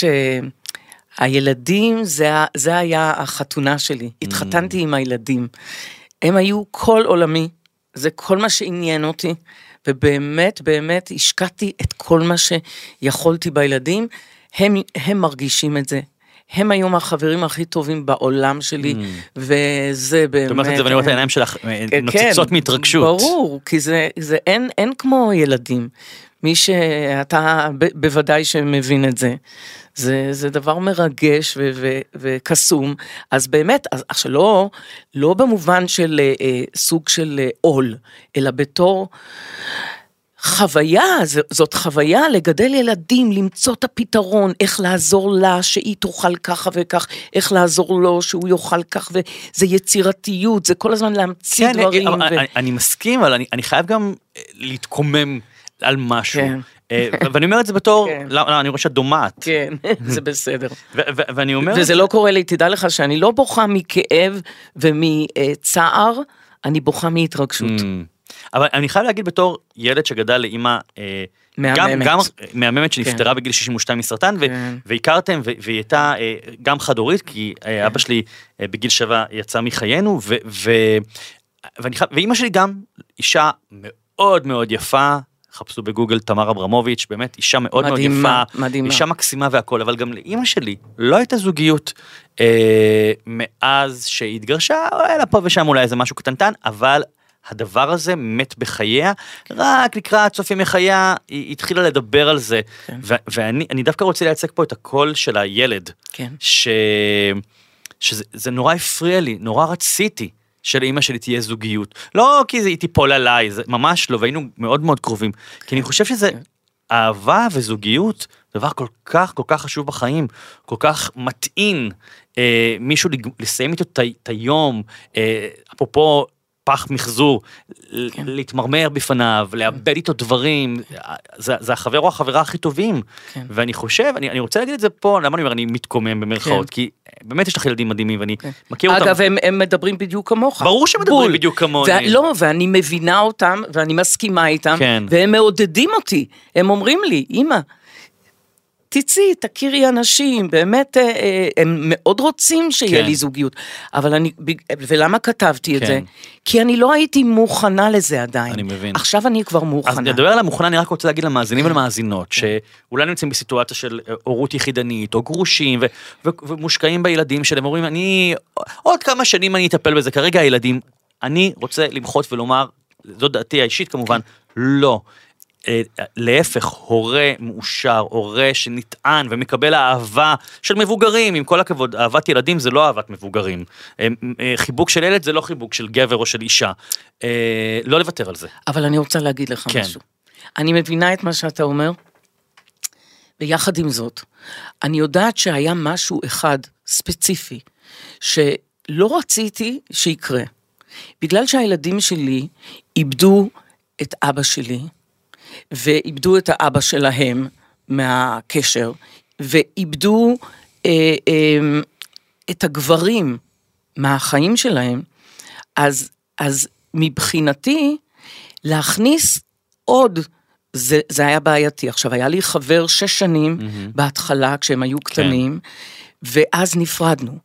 שהילדים, זה, ה- זה היה החתונה שלי. התחתנתי עם הילדים. הם היו כל עולמי, זה כל מה שעניין אותי, ובאמת, באמת, השקעתי את כל מה שיכולתי בילדים. הם, הם מרגישים את זה. הם היום החברים הכי טובים בעולם שלי, וזה באמת... את אומרת את זה ואני רואה את העיניים שלך אה, כן, נוצצות מהתרגשות. ברור, כי זה, זה אין, אין כמו ילדים. מי שאתה ב- בוודאי שמבין את זה. זה, זה דבר מרגש ו- ו- וקסום. אז באמת, אז- עכשיו לא, לא במובן של אה, אה, סוג של אה, עול, אלא בתור חוויה, זאת חוויה לגדל ילדים, למצוא את הפתרון, איך לעזור לה שהיא תאכל ככה וכך, איך לעזור לו שהוא יאכל כך, וזה יצירתיות, זה כל הזמן להמציא כן, דברים. אבל ו... אני- אני מסכים, אבל אני- אני חייב גם אה, להתקומם על משהו. כן. אה, ואני אומר את זה בתור, כן. לא, לא, אני רואה שאת דומעת. כן, [LAUGHS] זה בסדר. ואני אומר... וזה לא קורה לי, תדע לך שאני לא בוכה מכאב ומצער, אני בוכה מהתרגשות. אבל אני חייב להגיד בתור ילד שגדל לאימא אה. גם, גם מהממת שנפטרה בגיל 62 מסרטן כן. והכרתם והיא הייתה אה, גם חד הורית כי כן. אה, אבא שלי אה, בגיל שבע יצא מחיינו ו- ו- ואני ואימא שלי גם אישה מאוד מאוד יפה. חפשו בגוגל תמר אברמוביץ', באמת אישה מאוד מאוד מדהימה, יפה, מדהימה. אישה מקסימה והכל, אבל גם לאימא שלי לא הייתה זוגיות אה, מאז שהיא התגרשה, היה לה פה ושם אולי איזה משהו קטנטן, אבל הדבר הזה מת בחייה, רק לקראת סוף ימי חייה היא התחילה לדבר על זה, כן. ו- ואני אני דווקא רוצה לייצג פה את הקול של הילד, כן. ש... שזה זה נורא הפריע לי, נורא רציתי שלאימא שלי תהיה זוגיות. לא כי זה- היא תיפול עליי, זה ממש לא, והיינו מאוד מאוד קרובים. כי אני חושב שזה אהבה וזוגיות, דבר כל כך כל כך חשוב בחיים, כל כך מטעין אה, מישהו לסיים איתו את היום, אה, אפרופו פח מחזור, כן. להתמרמר בפניו, לאבד איתו דברים, זה, זה החבר או החברה הכי טובים. כן. ואני חושב, אני, אני רוצה להגיד את זה פה, למה אני אומר אני מתקומם במרכאות? כן. כי באמת יש לך ילדים מדהימים ואני מכיר אותם. אגב, הם, הם מדברים בדיוק כמוך. ברור שהם מדברים בול. בדיוק כמוני. וה- לא, ואני מבינה אותם, ואני מסכימה איתם, כן. והם מעודדים אותי. הם אומרים לי, אמא, תצאי, תכירי אנשים, באמת, אה, אה, הם מאוד רוצים שיהיה כן. לי זוגיות. אבל אני, ולמה כתבתי את כן. זה? כי אני לא הייתי מוכנה לזה עדיין. אני מבין. עכשיו אני כבר אז מוכנה. נדבר על המוכנה, אני רק רוצה להגיד למאזינים ולמאזינות, שאולי נמצאים בסיטואציה של אה, הורות יחידנית, או גרושים, ו- ו- ומושקעים בילדים שלהם, אומרים, אני, עוד כמה שנים אני אטפל בזה, כרגע הילדים, אני רוצה למחות ולומר, זו דעתי האישית כמובן, לא. אה, להפך, הורה מאושר, הורה שנטען ומקבל אהבה של מבוגרים, עם כל הכבוד, אהבת ילדים זה לא אהבת מבוגרים. אה, אה, חיבוק של ילד זה לא חיבוק של גבר או של אישה. לא לוותר על זה. אבל אני רוצה להגיד לך כן. משהו. אני מבינה את מה שאתה אומר, ויחד עם זאת, אני יודעת שהיה משהו אחד ספציפי, שלא רציתי שיקרה. בגלל שהילדים שלי איבדו את אבא שלי, ואיבדו את האבא שלהם מהקשר, ואיבדו אה, אה, את הגברים מהחיים שלהם, אז, אז מבחינתי, להכניס עוד, זה, זה היה בעייתי. עכשיו, היה לי חבר שש שנים mm-hmm. בהתחלה, כשהם היו קטנים, ואז נפרדנו.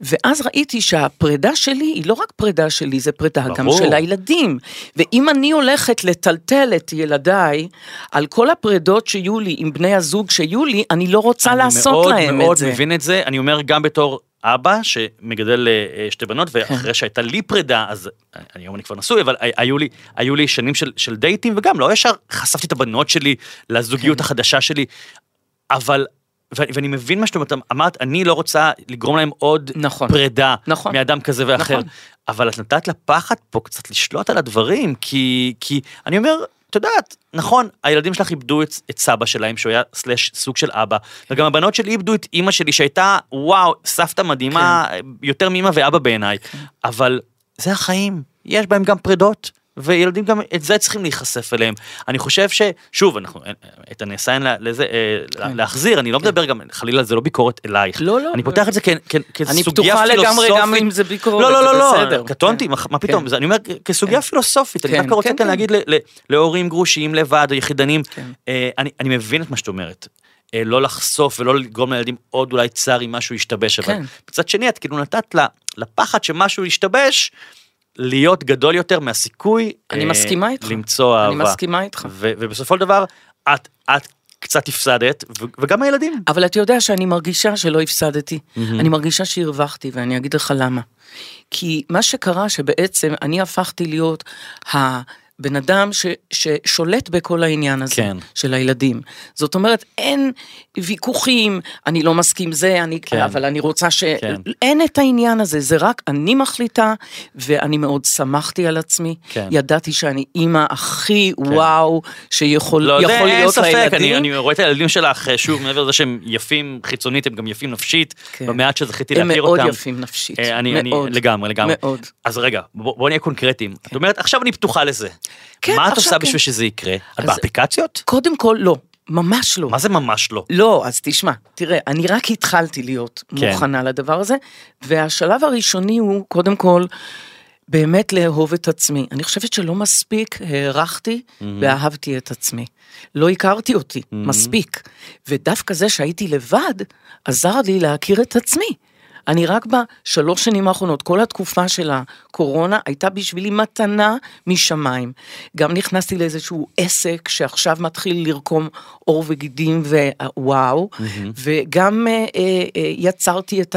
ואז ראיתי שהפרידה שלי היא לא רק פרידה שלי, זה פרידה ברור. גם. של הילדים. ואם אני הולכת לטלטל את ילדיי על כל הפרידות שיהיו לי עם בני הזוג שיהיו לי, אני לא רוצה לעשות להם אני מאוד מאוד את זה. מבין את זה, אני אומר גם בתור אבא שמגדל אה, שתי בנות, ואחרי שהייתה לי פרידה, אז אה, היום אני כבר נשוי, אבל הי- היו לי, היו לי שנים של, של דייטים, וגם לא ישר חשפתי את הבנות שלי לזוגיות כן. החדשה שלי, אבל... ו- ואני מבין מה שאת אומרת, אמרת, אני לא רוצה לגרום להם עוד נכון. פרידה נכון. מאדם כזה ואחר, נכון. אבל את נתת לפחד פה קצת לשלוט על הדברים, כי, כי אני אומר, את יודעת, נכון, הילדים שלך איבדו את, את סבא שלהם, שהוא היה סלאש סוג של אבא, וגם הבנות שלי איבדו את אימא שלי, שהייתה, וואו, סבתא מדהימה, כן. יותר מאמא ואבא בעיניי, אבל זה החיים, יש בהם גם פרידות. וילדים גם את זה צריכים להיחשף אליהם. אני חושב ששוב, אנחנו, את הנעשה אין לה- לזה, אה, להחזיר, אני לא מדבר גם, חלילה זה לא ביקורת אלייך. כן. לא, לא. אני פותח את זה כ- כ- אני כסוגיה פתוחה פילוסופית. לגמרי גם אם זה ביקורת, לא, לא, לא, לא. קטונתי, כן. מה מה פתאום, כן. זה- אני אומר כסוגיה כן. פילוסופית, אני כן, דווקא רוצה כן, כאן כן. להגיד ל- ל- להורים גרושים לבד או יחידנים, כן. אה, אני אני מבין את מה שאת אומרת. אה, לא לחשוף ולא לגרום לילדים עוד אולי צער אם משהו ישתבש, אבל כן. מצד שני את כאילו נתת לה- לפחד שמשהו ישתבש, להיות גדול יותר מהסיכוי אני אה, מסכימה איתך. למצוא אהבה. אני מסכימה איתך. ובסופו של דבר, את, את קצת הפסדת, ו- וגם הילדים. אבל אתה יודע שאני מרגישה שלא הפסדתי. אני מרגישה שהרווחתי, ואני אגיד לך למה. כי מה שקרה שבעצם אני הפכתי להיות הבן אדם ש, ששולט בכל העניין הזה כן. של הילדים. זאת אומרת, אין ויכוחים, אני לא מסכים זה, אני, כן. אבל אני רוצה ש... כן. אין את העניין הזה, זה רק אני מחליטה, ואני מאוד שמחתי על עצמי. כן. ידעתי שאני אימא הכי וואו שיכול לא, יכול זה אין להיות ספק, לילדים. אני, אני רואה את הילדים שלך, אה, שוב, מעבר לזה שהם יפים חיצונית, הם גם יפים נפשית, כן. במעט שזכיתי הם להכיר מאוד אותם. יפים נפשית. אה, אני, אני, מאוד. לגמרי, לגמרי. מאוד. אז רגע, בוא, בוא נהיה קונקרטיים. את אומרת, עכשיו אני פתוחה לזה. כן, מה את עושה כן. בשביל שזה יקרה? את אז- באפליקציות? קודם כל, לא, ממש לא. מה זה ממש לא? לא, אז תשמע, תראה, אני רק התחלתי להיות כן. מוכנה לדבר הזה, והשלב הראשוני הוא, קודם כל, באמת לאהוב את עצמי. אני חושבת שלא מספיק הערכתי ואהבתי את עצמי. לא הכרתי אותי מספיק. ודווקא זה שהייתי לבד, עזר לי להכיר את עצמי. אני רק בשלוש שנים האחרונות, כל התקופה של הקורונה הייתה בשבילי מתנה משמיים. גם נכנסתי לאיזשהו עסק שעכשיו מתחיל לרקום עור וגידים ווואו, וגם אה, אה, אה, יצרתי את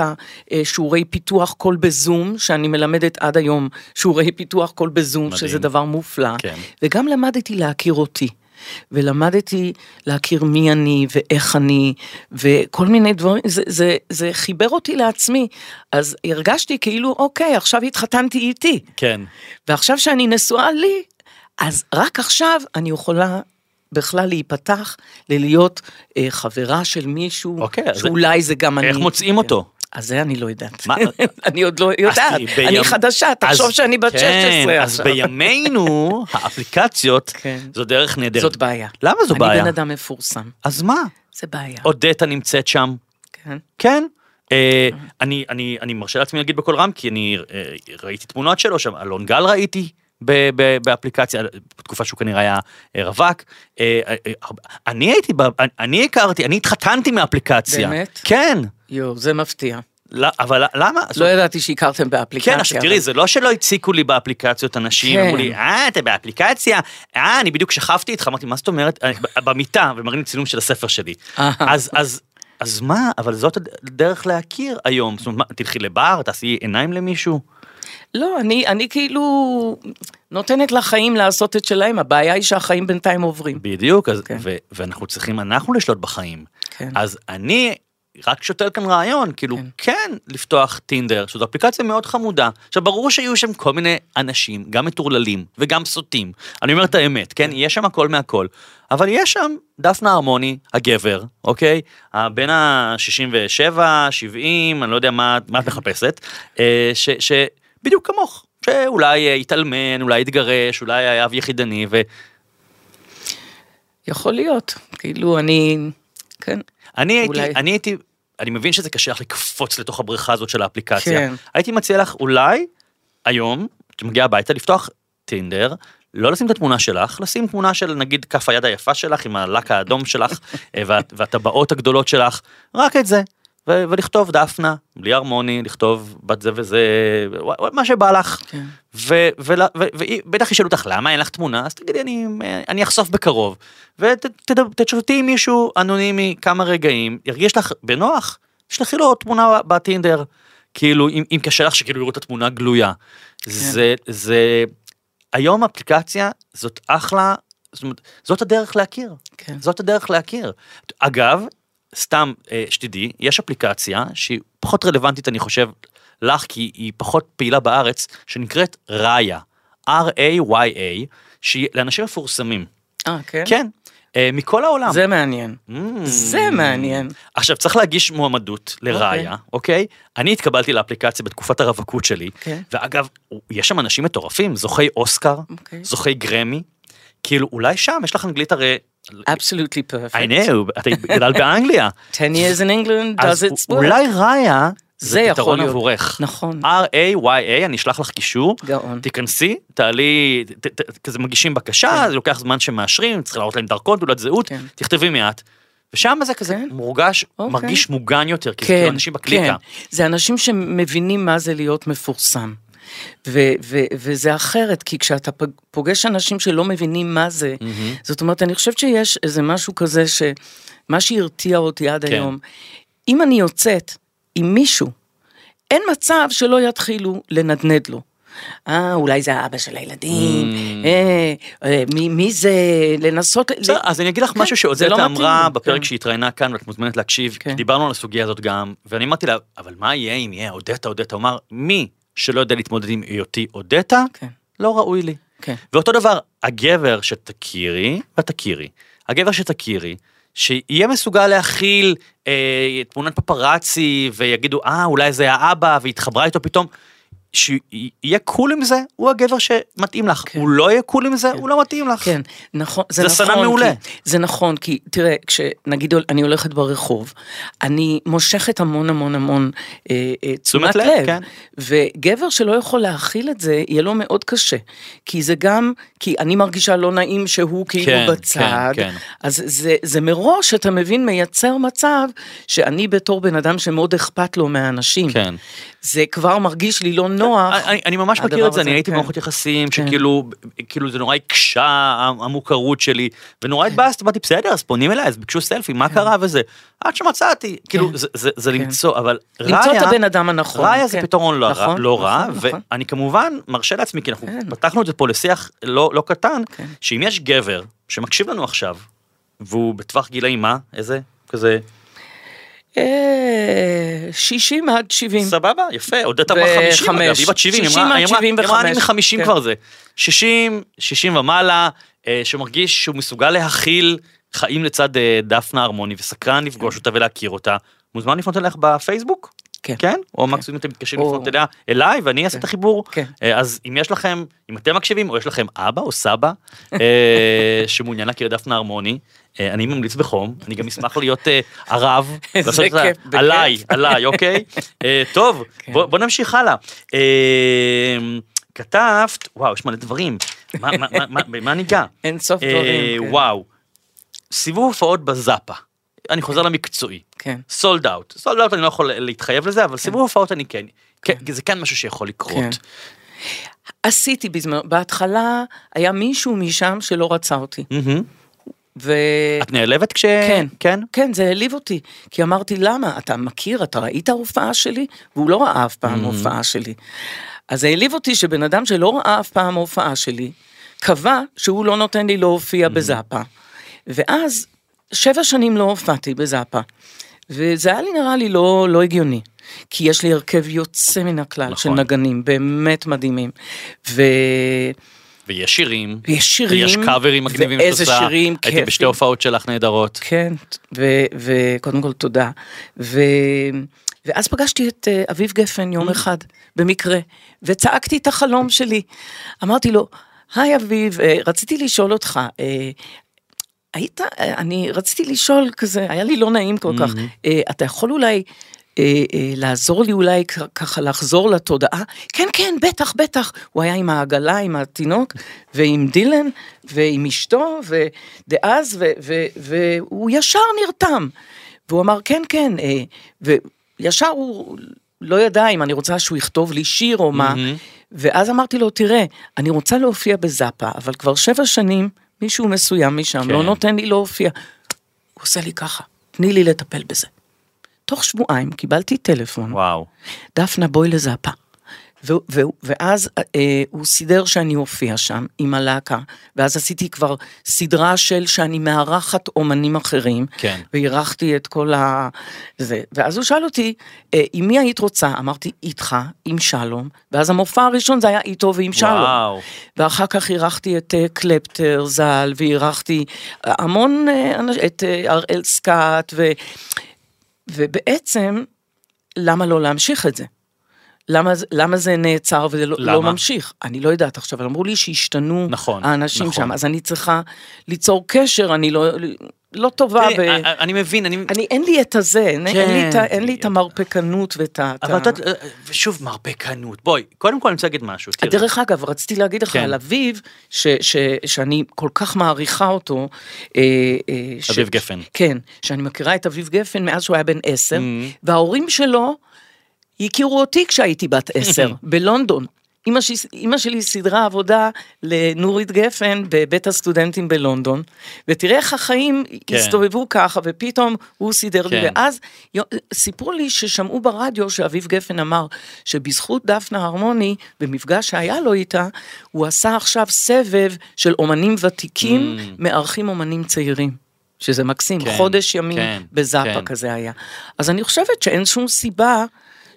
השיעורי פיתוח קול בזום, שאני מלמדת עד היום שיעורי פיתוח קול בזום, מדהים. שזה דבר מופלא, כן. וגם למדתי להכיר אותי. ולמדתי להכיר מי אני ואיך אני, וכל מיני דברים, זה, זה, זה חיבר אותי לעצמי. אז הרגשתי כאילו, אוקיי, עכשיו התחתנתי איתי. כן. ועכשיו שאני נשואה לי, אז רק עכשיו אני יכולה בכלל להיפתח ללהיות אה, חברה של מישהו, אוקיי, שאולי זה גם אני. איך מוצאים אותו? אז זה אני לא יודעת. מה? [LAUGHS] אני עוד לא יודעת. אז אני חדשה, תחשוב אז- שאני בת 16 כן, אז עכשיו. בימינו, [LAUGHS] האפליקציות, כן. זו דרך נהדרת. זאת בעיה. למה זו בעיה? אני בן אדם מפורסם, אז מה? זה בעיה. אודטה נמצאת שם. כן. כן. אה, אני, אני, אני מרשה לעצמי להגיד בקול רם, כי אני אה, ראיתי תמונות שלו שם, אלון גל ראיתי באפליקציה, בתקופה שהוא כנראה היה אה, רווק. אני הייתי, אני הכרתי, אני התחתנתי מאפליקציה. באמת? כן. יואו, זה מפתיע. לא, אבל למה? לא ידעתי שהכרתם באפליקציה. כן, עכשיו תראי, אבל- זה לא שלא הציקו לי באפליקציות אנשים, כן. אמרו לי, אה, אתה באפליקציה? אה, אני בדיוק שכבתי איתך, אמרתי, מה זאת אומרת? במיטה, ומראים לי צילום של הספר שלי. אז, אז, אז מה, אבל זאת הדרך להכיר היום. זאת אומרת, מה, תלכי לבר, תעשי עיניים למישהו? לא, אני, אני כאילו נותנת לחיים לעשות את שלהם, הבעיה היא שהחיים בינתיים עוברים. בדיוק, אז, כן. ו, ואנחנו צריכים אנחנו לשלוט בחיים. כן. אז אני רק שותל כאן רעיון, כאילו, כן. כן, לפתוח טינדר, שזו אפליקציה מאוד חמודה. עכשיו, ברור שיהיו שם כל מיני אנשים, גם מטורללים וגם סוטים. אני אומר את האמת, כן? יש שם הכל מהכל. אבל יש שם דפנה הרמוני, הגבר, אוקיי? בין ה-67, 70, אני לא יודע מה, מה את מחפשת, אה, שבדיוק כמוך, שאולי אה, התאלמן, אולי התגרש, אולי היה אב יחידני, ו... יכול להיות, כאילו אני, כן. אני הייתי, אולי- אני הייתי, אני מבין שזה קשה לך לקפוץ לתוך הבריכה הזאת של האפליקציה. כן. הייתי מציע לך אולי היום, כשמגיע הביתה, לפתוח טינדר, לא לשים את התמונה שלך, לשים תמונה של נגיד כף היד היפה שלך עם הלק האדום שלך אה, וה- והטבעות הגדולות שלך, רק את זה. ו- ולכתוב דפנה, בלי הרמוני, לכתוב בת זה וזה, מה שבא לך. כן. ובטח ישאלו אותך למה אין לך תמונה, אז תגידי אני, אני אחשוף בקרוב. ותשותי עם מישהו אנונימי כמה רגעים, ירגיש לך בנוח, שלחי לו תמונה בטינדר. כאילו אם, אם קשה לך שכאילו יראו את התמונה גלויה. זה, זה, היום אפליקציה זאת אחלה, זאת, אומרת, זאת הדרך להכיר. כן. זאת הדרך להכיר. אגב, סתם אה, שתדעי, יש אפליקציה שהיא פחות רלוונטית אני חושב לך כי היא פחות פעילה בארץ, שנקראת ראיה, R-A-Y-A, שהיא לאנשים מפורסמים. אה, כן? כן, אה, מכל העולם. זה מעניין. Mm. זה מעניין. עכשיו צריך להגיש מועמדות לראיה, אוקיי? אני התקבלתי לאפליקציה בתקופת הרווקות שלי, כן. ואגב, יש שם אנשים מטורפים, זוכי אוסקר, אוקיי. זוכי גרמי, כאילו אולי שם יש לך אנגלית הרי, Absolutely perfect. I know, אתה גדל [LAUGHS] באנגליה, 10 years in England does its work. אולי ראיה זה פתרון. עבורך. נכון. R-A-Y-A, אני אשלח לך קישור, גאון. תיכנסי, תעלי, כזה מגישים בקשה, זה לוקח זמן שמאשרים, צריך להראות להם דרכון, תעודת זהות, כן. תכתבי מעט. ושם זה כזה כן. מורגש, אוקיי. מרגיש מוגן יותר, כי זה כאילו אנשים בקליקה. כן. זה אנשים שמבינים מה זה להיות מפורסם. ו- ו- וזה אחרת, כי כשאתה פוגש אנשים שלא מבינים מה זה, זאת אומרת, אני חושבת שיש איזה משהו כזה שמה שהרתיע אותי עד כן. היום, אם אני יוצאת עם מישהו, אין מצב שלא יתחילו לנדנד לו. אה, אולי זה האבא של הילדים, אה, אה, מי, מי זה, לנסות... ל- בסדר, אז אני אגיד לך כן, משהו זה שעודדה לא מתאים אמרה לי, בפרק כן. שהיא התראיינה כאן, ואת מוזמנת להקשיב, כן. דיברנו על הסוגיה הזאת גם, ואני אמרתי לה, אבל מה יהיה אם יהיה אודטה, הוא אמר, מי שלא יודע להתמודד עם היותי אודטה, כן. לא ראוי לי. כן. ואותו דבר, הגבר שתכירי, ותכירי, הגבר שתכירי, שיהיה מסוגל להכיל אה, תמונת פפראצי, ויגידו, אה, אולי זה האבא, והתחברה איתו פתאום, שיהיה קול עם זה, הוא הגבר שמתאים לך. כן. הוא לא יהיה קול עם זה, הוא לא מתאים לך. כן, נכון, זה, זה נכון. סנן מעולה. כי, זה נכון, כי תראה, כשנגיד אני הולכת ברחוב, אני מושכת המון המון המון אה, אה, תשומת לב, לב, כן. וגבר שלא יכול להכיל את זה, יהיה לו מאוד קשה. כי זה גם, כי אני מרגישה לא נעים שהוא כאילו כן, בצד, כן, כן. אז זה, זה מראש, אתה מבין, מייצר מצב שאני בתור בן אדם שמאוד אכפת לו מהאנשים. כן. זה כבר מרגיש לי לא נוח. נוח. אני, אני ממש מכיר את זה, אני הייתי כן. במערכות יחסים, כן. שכאילו, כאילו זה נורא הקשה המוכרות שלי, ונורא התבאסתי, אמרתי, בסדר, אז פונים אליי, אז ביקשו סלפי, מה קרה וזה? עד שמצאתי, כאילו, זה- זה- זה כן. למצוא, אבל למצוא את ראיה- הבן אדם הנכון. ראיה זה כן. פתרון לא רע, נכון, לא רע, נכון, נכון. ואני כמובן מרשה לעצמי, כי אנחנו כן. פתחנו את זה פה לשיח לא לא קטן, כן. שאם יש גבר שמקשיב לנו עכשיו, והוא בטווח גילאים מה? איזה? כזה, 60 עד 70. סבבה, יפה, אמר ו- 50, אגב. היא בת 70, היא 60 אמרה, עד היא אמרה, היא אמרה, אני 75, מ-50 כן. כבר זה. 60, 60 ומעלה, אה, שמרגיש שהוא מסוגל להכיל חיים לצד אה, דפנה הרמוני, וסקרן לפגוש אותה ולהכיר אותה, מוזמן לפנות אלייך בפייסבוק? כן. כן? או מקסימום אתם מתקשרים לפנות אליה, אליי, ואני אעשה את החיבור. כן. אה, אז אם יש לכם, אם אתם מקשיבים, או יש לכם אבא או סבא אה, [LAUGHS] שמעוניין להכיר דפנה הרמוני, אה, אני ממליץ בחום, אני גם אשמח להיות אה, הרב. [LAUGHS] עליי, עליי, אוקיי? אה, טוב, כן. בוא נמשיך הלאה. אה, כתבת, וואו, יש מלא דברים, מה- במה ניגע? [LAUGHS] אין סוף אה, דברים. כן. וואו, סיבוב הופעות בזאפה, אני חוזר למקצועי. כן. סולד אאוט, סולד אאוט אני לא יכול להתחייב לזה, אבל סיבוב הופעות אני כן, כן, זה כן משהו שיכול כן. לקרות. עשיתי בזמן, בהתחלה היה מישהו משם שלא רצה אותי. מהמם. ו... את נעלבת כש... כן. כן? כן, זה העליב אותי, כי אמרתי, למה? אתה מכיר, אתה ראית הופעה שלי? והוא לא ראה אף פעם הופעה שלי. אז זה העליב אותי שבן אדם שלא ראה אף פעם הופעה שלי, קבע שהוא לא נותן לי להופיע בזאפה. ואז, שבע שנים לא הופעתי בזאפה. וזה היה לי נראה לי לא, לא הגיוני. כי יש לי הרכב יוצא מן הכלל נכון. של נגנים, באמת מדהימים. ו... ויש שירים. ויש שירים, ויש קאברים מגניבים ואיזה שאת עושה. שירים הייתי כיפים. בשתי הופעות שלך נהדרות. כן, וקודם כל תודה. ו- ואז פגשתי את אה, אביב גפן יום אחד, במקרה, וצעקתי את החלום שלי. אמרתי לו, היי אביב, אה, רציתי לשאול אותך, אה, היית, אני רציתי לשאול כזה, היה לי לא נעים כל כך, אה, אתה יכול אולי... אה, אה, לעזור לי אולי ככה לחזור לתודעה, כן כן בטח בטח, הוא היה עם העגלה עם התינוק ועם דילן ועם אשתו ודאז ו- ו- והוא ישר נרתם, והוא אמר כן כן, אה, וישר הוא לא ידע אם אני רוצה שהוא יכתוב לי שיר או מה, ואז אמרתי לו תראה, אני רוצה להופיע בזאפה, אבל כבר שבע שנים מישהו מסוים משם כן. לא נותן לי להופיע, הוא עושה לי ככה, תני לי לטפל בזה. תוך שבועיים קיבלתי טלפון, וואו. דפנה בואי לזאפה. ו- ו- ואז אה, הוא סידר שאני אופיע שם עם הלהקה, ואז עשיתי כבר סדרה של שאני מארחת אומנים אחרים, כן. ואירחתי את כל ה... זה. ואז הוא שאל אותי, אה, עם מי היית רוצה? אמרתי, איתך, עם שלום, ואז המופע הראשון זה היה איתו ועם שלום. וואו. ואחר כך אירחתי את אה, קלפטר ז"ל, ואירחתי המון, אה, את אה, הראל סקאט, ו... ובעצם, למה לא להמשיך את זה? למה, למה זה נעצר וזה לא, לא? ממשיך? אני לא יודעת עכשיו, אמרו לי שהשתנו נכון, האנשים נכון. שם, אז אני צריכה ליצור קשר, אני לא, לא טובה ב... תראי, אני- אני מבין, אני... אני, אין לי את הזה, אין, אין, לי את, כן. אין לי את המרפקנות ואת ה... אבל ה- את יודעת, אה, ושוב, מרפקנות. בואי, קודם כל אני רוצה להגיד משהו. תראי. דרך אגב, רציתי להגיד לך כן. על אביב, ש, ש, שאני כל כך מעריכה אותו. אה, אה, ש- אביב גפן. כן, שאני מכירה את אביב גפן מאז שהוא היה בן עשר, Mm-hmm. וההורים שלו הכירו אותי כשהייתי בת עשר, [LAUGHS] בלונדון. אמא, ש... אמא שלי סידרה עבודה לנורית גפן בבית הסטודנטים בלונדון, ותראה איך החיים כן. הסתובבו ככה, ופתאום הוא סידר לי, כן. ואז יו- סיפרו לי ששמעו ברדיו שאביב גפן אמר שבזכות דפנה הרמוני, במפגש שהיה לו איתה, הוא עשה עכשיו סבב של אומנים ותיקים, מארחים אומנים צעירים. שזה מקסים, Mm. כן, חודש ימים כן, בזאפה כן. כזה היה. אז אני חושבת שאין שום סיבה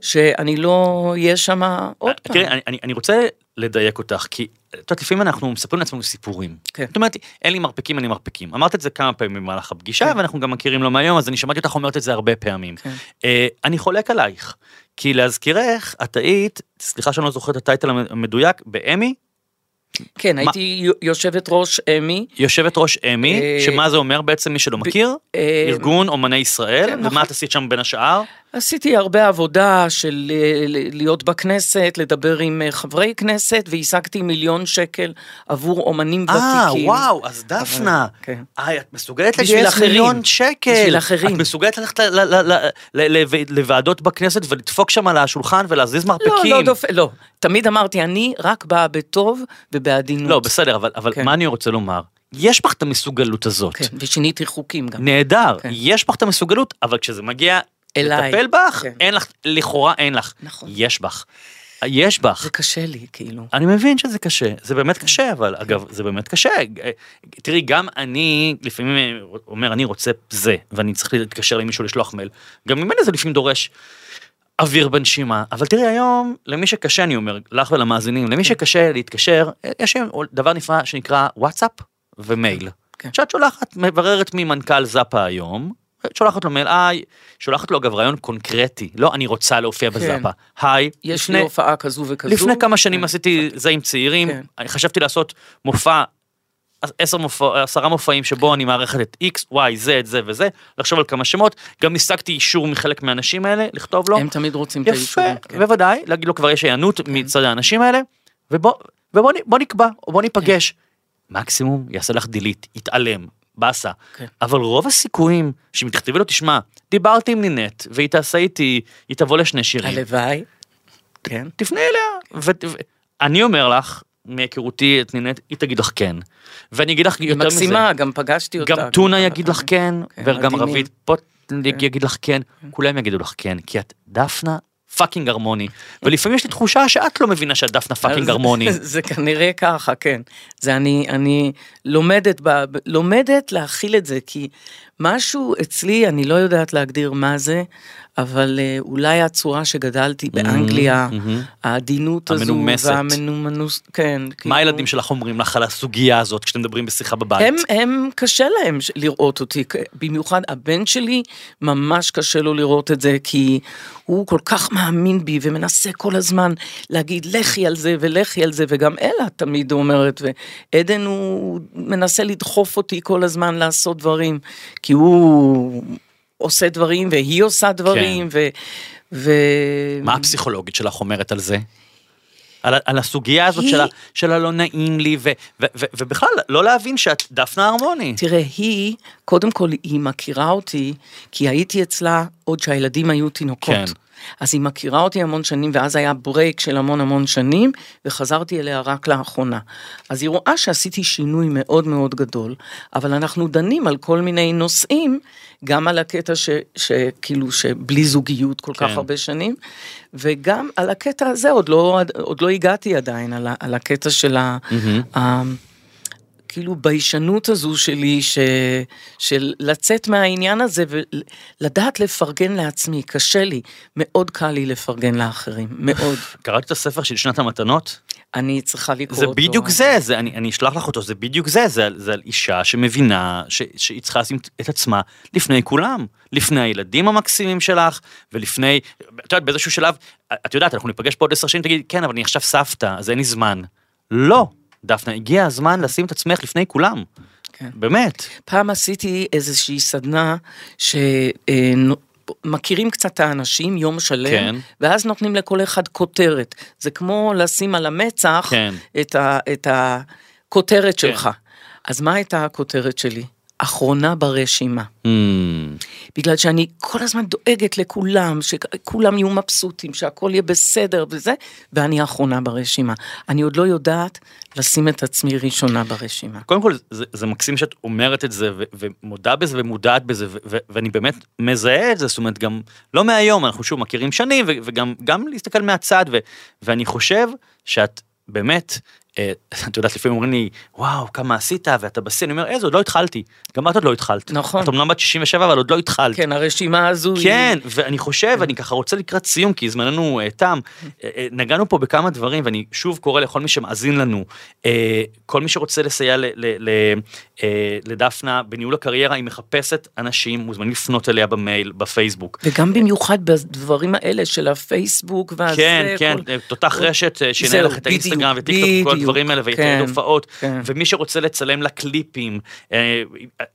שאני לא אהיה שם עוד פעם. תראי, אני- אני- אני רוצה לדייק אותך, כי את יודעת, לפעמים אנחנו מספרים לעצמנו סיפורים. כן. זאת אומרת, אין לי מרפקים, אני מרפקים. אמרת את זה כמה פעמים במהלך הפגישה, כן. ואנחנו גם מכירים לא מהיום, אז אני שמעתי אותך אומרת את זה הרבה פעמים. כן. אה, אני חולק עלייך, כי להזכירך, את היית, סליחה שאני לא זוכר את הטייטל המדויק, באמי, כן, הייתי יושבת ראש אמי. יושבת ראש אמי, אה, שמה זה אומר בעצם, מי שלא מכיר? אה, ארגון אומני ישראל, כן, ומה נכון. את עשית שם בין השאר? עשיתי הרבה עבודה של אה, להיות בכנסת, לדבר עם אה, חברי כנסת, והשגתי מיליון שקל עבור אומנים אה, ותיקים. וואו, אז דפנה, כן. אה, את מסוגלת לגייס. מיליון שקל. בשביל אחרים. את מסוגלת ללכת ל- ל- ל- ל- ל- לוועדות בכנסת ולדפוק שם על השולחן ולהזיז לא, מרפקים. לא, דופ... לא. תמיד אמרתי, אני רק באה בטוב ובעדינות. לא, בסדר, אבל, אבל כן. מה אני רוצה לומר? יש בך את המסוגלות הזאת. כן, ושיניתי חוקים גם. נהדר, כן. יש בך את המסוגלות, אבל כשזה מגיע אליי. לטפל בך, כן. אין לך, לכאורה אין לך. נכון. יש בך. יש בך. זה קשה לי, כאילו. אני מבין שזה קשה, זה באמת קשה, אבל אגב, זה באמת קשה. תראי, גם אני לפעמים אומר, אני רוצה זה, ואני צריך להתקשר למישהו לשלוח מייל. גם ממני זה לפעמים דורש אוויר בנשימה, אבל תראי היום, למי שקשה, אני אומר, לך ולמאזינים, למי שקשה להתקשר, יש היום דבר נפלא שנקרא וואטסאפ ומייל. כן. שאת שולחת, מבררת ממנכ"ל זאפה היום, שולחת לו מייל, היי, שולחת לו אגב רעיון קונקרטי, לא אני רוצה להופיע כן. בזאפה, היי, יש לפני- לי הופעה כזו וכזו. לפני כמה שנים כן. עשיתי זה עם צעירים, כן. אני חשבתי לעשות מופע, עשר מופע, עשרה מופעים שבו אני מארחת את X, Y, Z, זה וזה, לחשוב על כמה שמות, גם השגתי אישור מחלק מהאנשים האלה, לכתוב לו, הם תמיד רוצים את יפה, האישורים. כן. בוודאי, להגיד לו כבר יש היענות מצד האנשים האלה, ובוא ובוא בוא נקבע, או בוא ניפגש. מקסימום יעשה לך דילית, יתעלם, באסה. כן. אבל רוב הסיכויים שאם תכתבי לו, תשמע, דיברתי עם נינט, והיא תעשה איתי, היא תבוא לשני שירים. הלוואי. כן. תפנה אליה. ואני אומר לך, מהיכרותי את נינט, היא תגיד לך כן. ואני אגיד לך יותר מזה. מקסימה, גם פגשתי אותה. גם טונה יגיד לך כן, כן, וגם. רביד פלוטניק יגיד לך כן, כולם יגידו לך כן, כי את דפנה פאקינג הרמוני, ולפעמים יש לי תחושה שאת לא מבינה שאת דפנה פאקינג הרמוני. [LAUGHS] זה כנראה ככה, כן. זה אני, אני לומדת, ב- לומדת להכיל את זה, כי משהו אצלי, אני לא יודעת להגדיר מה זה, אבל אה, אולי הצורה שגדלתי באנגליה, מהמם. העדינות הזו, המנומסת. והמנומנוס, כן. מה כאילו- הילדים שלך אומרים לך על הסוגיה הזאת כשאתם מדברים בשיחה בבית? הם, הם קשה להם לראות אותי, במיוחד הבן שלי, ממש קשה לו לראות את זה, כי הוא כל כך מאמין בי ומנסה כל הזמן להגיד לכי על זה ולכי על זה, וגם אלה תמיד אומרת, ועדן הוא מנסה לדחוף אותי כל הזמן לעשות דברים, כי הוא עושה דברים והיא עושה דברים, ו... ו... מה הפסיכולוגית שלך אומרת על זה? על, על הסוגיה הזאת היא- של, ה, של הלא נעים לי, ו, ו, ו, ובכלל, לא להבין שאת דפנה הרמוני. תראה, היא, קודם כל, היא מכירה אותי, כי הייתי אצלה עוד שהילדים היו תינוקות. כן. אז היא מכירה אותי המון שנים, ואז היה ברייק של המון המון שנים, וחזרתי אליה רק לאחרונה. אז היא רואה שעשיתי שינוי מאוד מאוד גדול, אבל אנחנו דנים על כל מיני נושאים, גם על הקטע ש, שכאילו שבלי זוגיות כל כך כן. הרבה שנים, וגם על הקטע הזה, עוד לא, עוד לא הגעתי עדיין, על, על הקטע של ה... ה כאילו ביישנות הזו שלי, ש, של לצאת מהעניין הזה ולדעת לפרגן לעצמי, קשה לי, מאוד קל לי לפרגן לאחרים, מאוד. [LAUGHS] קראת את הספר של שנת המתנות? אני צריכה לקרוא זה אותו. בדיוק זה, זה אני, אני אשלח לך אותו, זה בדיוק זה, זה, זה על אישה שמבינה ש, שהיא צריכה לשים את עצמה לפני כולם, לפני הילדים המקסימים שלך, ולפני, את יודעת, באיזשהו שלב, את יודעת, אנחנו ניפגש פה עוד עשר שנים, תגיד, כן, אבל אני עכשיו סבתא, אז אין לי זמן. לא, דפנה, הגיע הזמן לשים את עצמך לפני כולם. כן. באמת. פעם עשיתי איזושהי סדנה שמכירים קצת את האנשים יום שלם, כן. ואז נותנים לכל אחד כותרת. זה כמו לשים על המצח כן. את, ה, את הכותרת כן. שלך. אז מה הייתה הכותרת שלי? אחרונה ברשימה. Hmm, בגלל שאני כל הזמן דואגת לכולם, שכולם יהיו מבסוטים, שהכל יהיה בסדר וזה, ואני האחרונה ברשימה. אני עוד לא יודעת לשים את עצמי ראשונה ברשימה. קודם כל, זה, זה מקסים שאת אומרת את זה, ו, ומודה בזה ומודעת בזה, ו, ו, ואני באמת מזהה את זה, זאת אומרת, גם לא מהיום, אנחנו שוב מכירים שנים, ו, וגם גם להסתכל מהצד, ו, ואני חושב שאת באמת, [LAUGHS] את יודעת, לפעמים אומרים לי, וואו, כמה עשית, ואתה בשיא, אני אומר, איזה, עוד לא התחלתי. גם את עוד לא התחלת. נכון. את אמנם בת 67, אבל עוד לא התחלת. כן, הרשימה הזו כן, ואני חושב, אני ככה רוצה לקראת סיום, כי זמננו אה, תם, אה, אה, נגענו פה בכמה דברים, ואני שוב קורא לכל מי שמאזין לנו, אה, כל מי שרוצה לסייע אה, לדפנה בניהול הקריירה, היא מחפשת אנשים, מוזמנים לפנות אליה במייל, בפייסבוק. וגם במיוחד בדברים האלה של הפייסבוק והזה. כן, כן, אה, תותח רשת, אה, שינהל לך את האינסטגרם וטיקטוק וכל בדברים האלה, כן, ויתעד הופעות, כן. ומי שרוצה לצלם לקליפים. אה,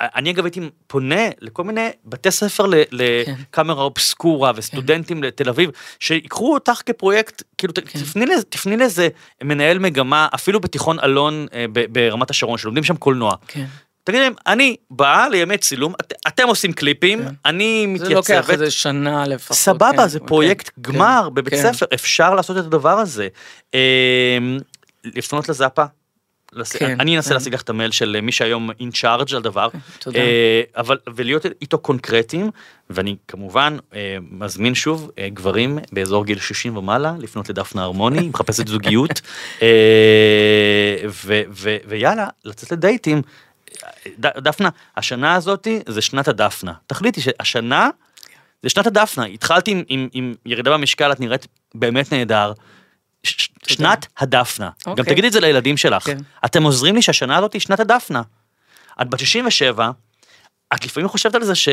אני אגב הייתי פונה לכל מיני בתי ספר לקאמרה אובסקורה וסטודנטים לתל אביב, שיקחו אותך כפרויקט, כאילו ת- תפני לזה- תפני לאיזה מנהל מגמה, אפילו בתיכון אלון אה, ברמת השרון, שלומדים שם קולנוע. כן. תגידי להם, אני באה לימי צילום, את- אתם עושים קליפים, אני זה לוקח מתייצבת. איזה שנה לפחות. סבבה, כן, זה כן, פרויקט כן, גמר בבית כן. ספר, אפשר לעשות את הדבר הזה. לפנות לזאפה. כן, אני אנסה כן. להשיג לך את המייל של מי שהיום אין צ'ארג' על דבר, תודה. אה, אבל ולהיות איתו קונקרטיים, ואני כמובן אה, מזמין שוב אה, גברים באזור גיל 60 ומעלה לפנות לדפנה הרמוני, מחפשת זוגיות, [LAUGHS] אה, ו- ו- ויאללה, לצאת לדייטים. דפנה, השנה הזאתי זה שנת הדפנה. תחליטי שהשנה זה שנת הדפנה. התחלתי עם, עם, עם ירידה במשקל, את נראית באמת נהדר. ש- שנת הדפנה. גם אוקיי. תגידי את זה לילדים שלך. כן. אתם עוזרים לי שהשנה הזאת היא שנת הדפנה. את בת 67, את לפעמים חושבת על זה ש...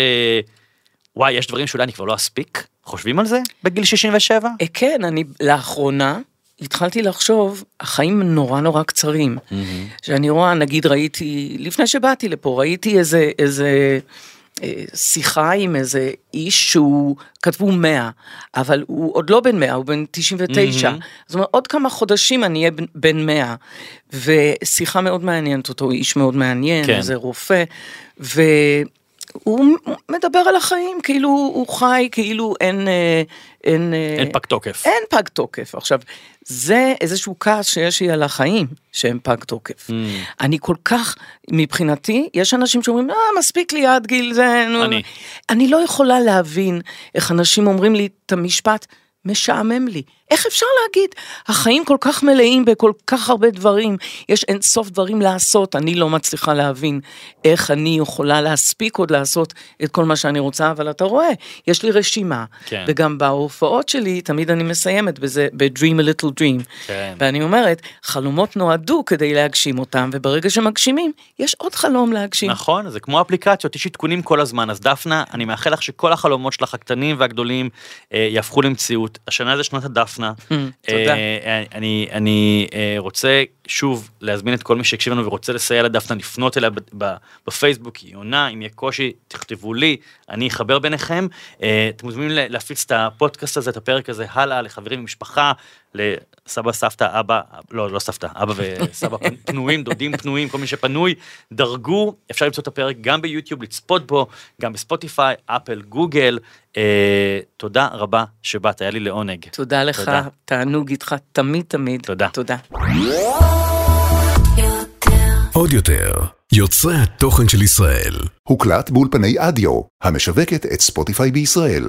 וואי, יש דברים שאולי אני כבר לא אספיק? חושבים על זה בגיל 67? אה, כן, אני לאחרונה התחלתי לחשוב, החיים נורא נורא קצרים. שאני רואה, נגיד ראיתי, לפני שבאתי לפה, ראיתי איזה, איזה שיחה עם איזה איש שהוא, כתבו 100, אבל הוא עוד לא בן 100, הוא בן 99. מהמם. זאת אומרת, עוד כמה חודשים אני אהיה בן- בן 100. ושיחה מאוד מעניינת אותו, איש מאוד מעניין, כן. איזה רופא. ו... הוא מדבר על החיים, כאילו הוא חי, כאילו אין... אה, אין, אה, אין פג תוקף. אין פג תוקף. עכשיו, זה איזשהו כעס שיש לי על החיים, שהם פג תוקף. Mm. אני כל כך, מבחינתי, יש אנשים שאומרים, אה, מספיק לי עד גיל זה, נו. אני. אני לא יכולה להבין איך אנשים אומרים לי את המשפט, משעמם לי. איך אפשר להגיד? החיים כל כך מלאים בכל כך הרבה דברים, יש אין סוף דברים לעשות, אני לא מצליחה להבין איך אני יכולה להספיק עוד לעשות את כל מה שאני רוצה, אבל אתה רואה, יש לי רשימה, כן. וגם בהופעות שלי, תמיד אני מסיימת בזה, ב-Dream a little dream. כן. ואני אומרת, חלומות נועדו כדי להגשים אותם, וברגע שמגשימים, יש עוד חלום להגשים. נכון, זה כמו אפליקציות, יש עדכונים כל הזמן, אז דפנה, אני מאחל לך שכל החלומות שלך, הקטנים והגדולים, אה, יהפכו למציאות. השנה זה שנת הדפנה. תודה. אה, אני, אני אה, רוצה שוב להזמין את כל מי שהקשיב לנו ורוצה לסייע לדפנה, לפנות אליה בפייסבוק, היא עונה, אם יהיה קושי, תכתבו לי, אני אחבר ביניכם. אה, אתם מוזמנים לה- להפיץ את הפודקאסט הזה, את הפרק הזה הלאה, לחברים ומשפחה, לסבא, סבתא, אבא, לא, לא סבתא, אבא וסבא [LAUGHS] פנ- פנויים, דודים פנויים, כל מי שפנוי, דרגו, אפשר למצוא את הפרק גם ביוטיוב, לצפות בו, גם בספוטיפיי, אפל, גוגל. אה, תודה רבה שבאת, היה לי לעונג. תודה לך, תודה. תענוג איתך תמיד תמיד. תודה. תודה. עוד יותר, יוצרי התוכן של ישראל. הוקלט באולפני אדיו, המשווקת את ספוטיפיי בישראל.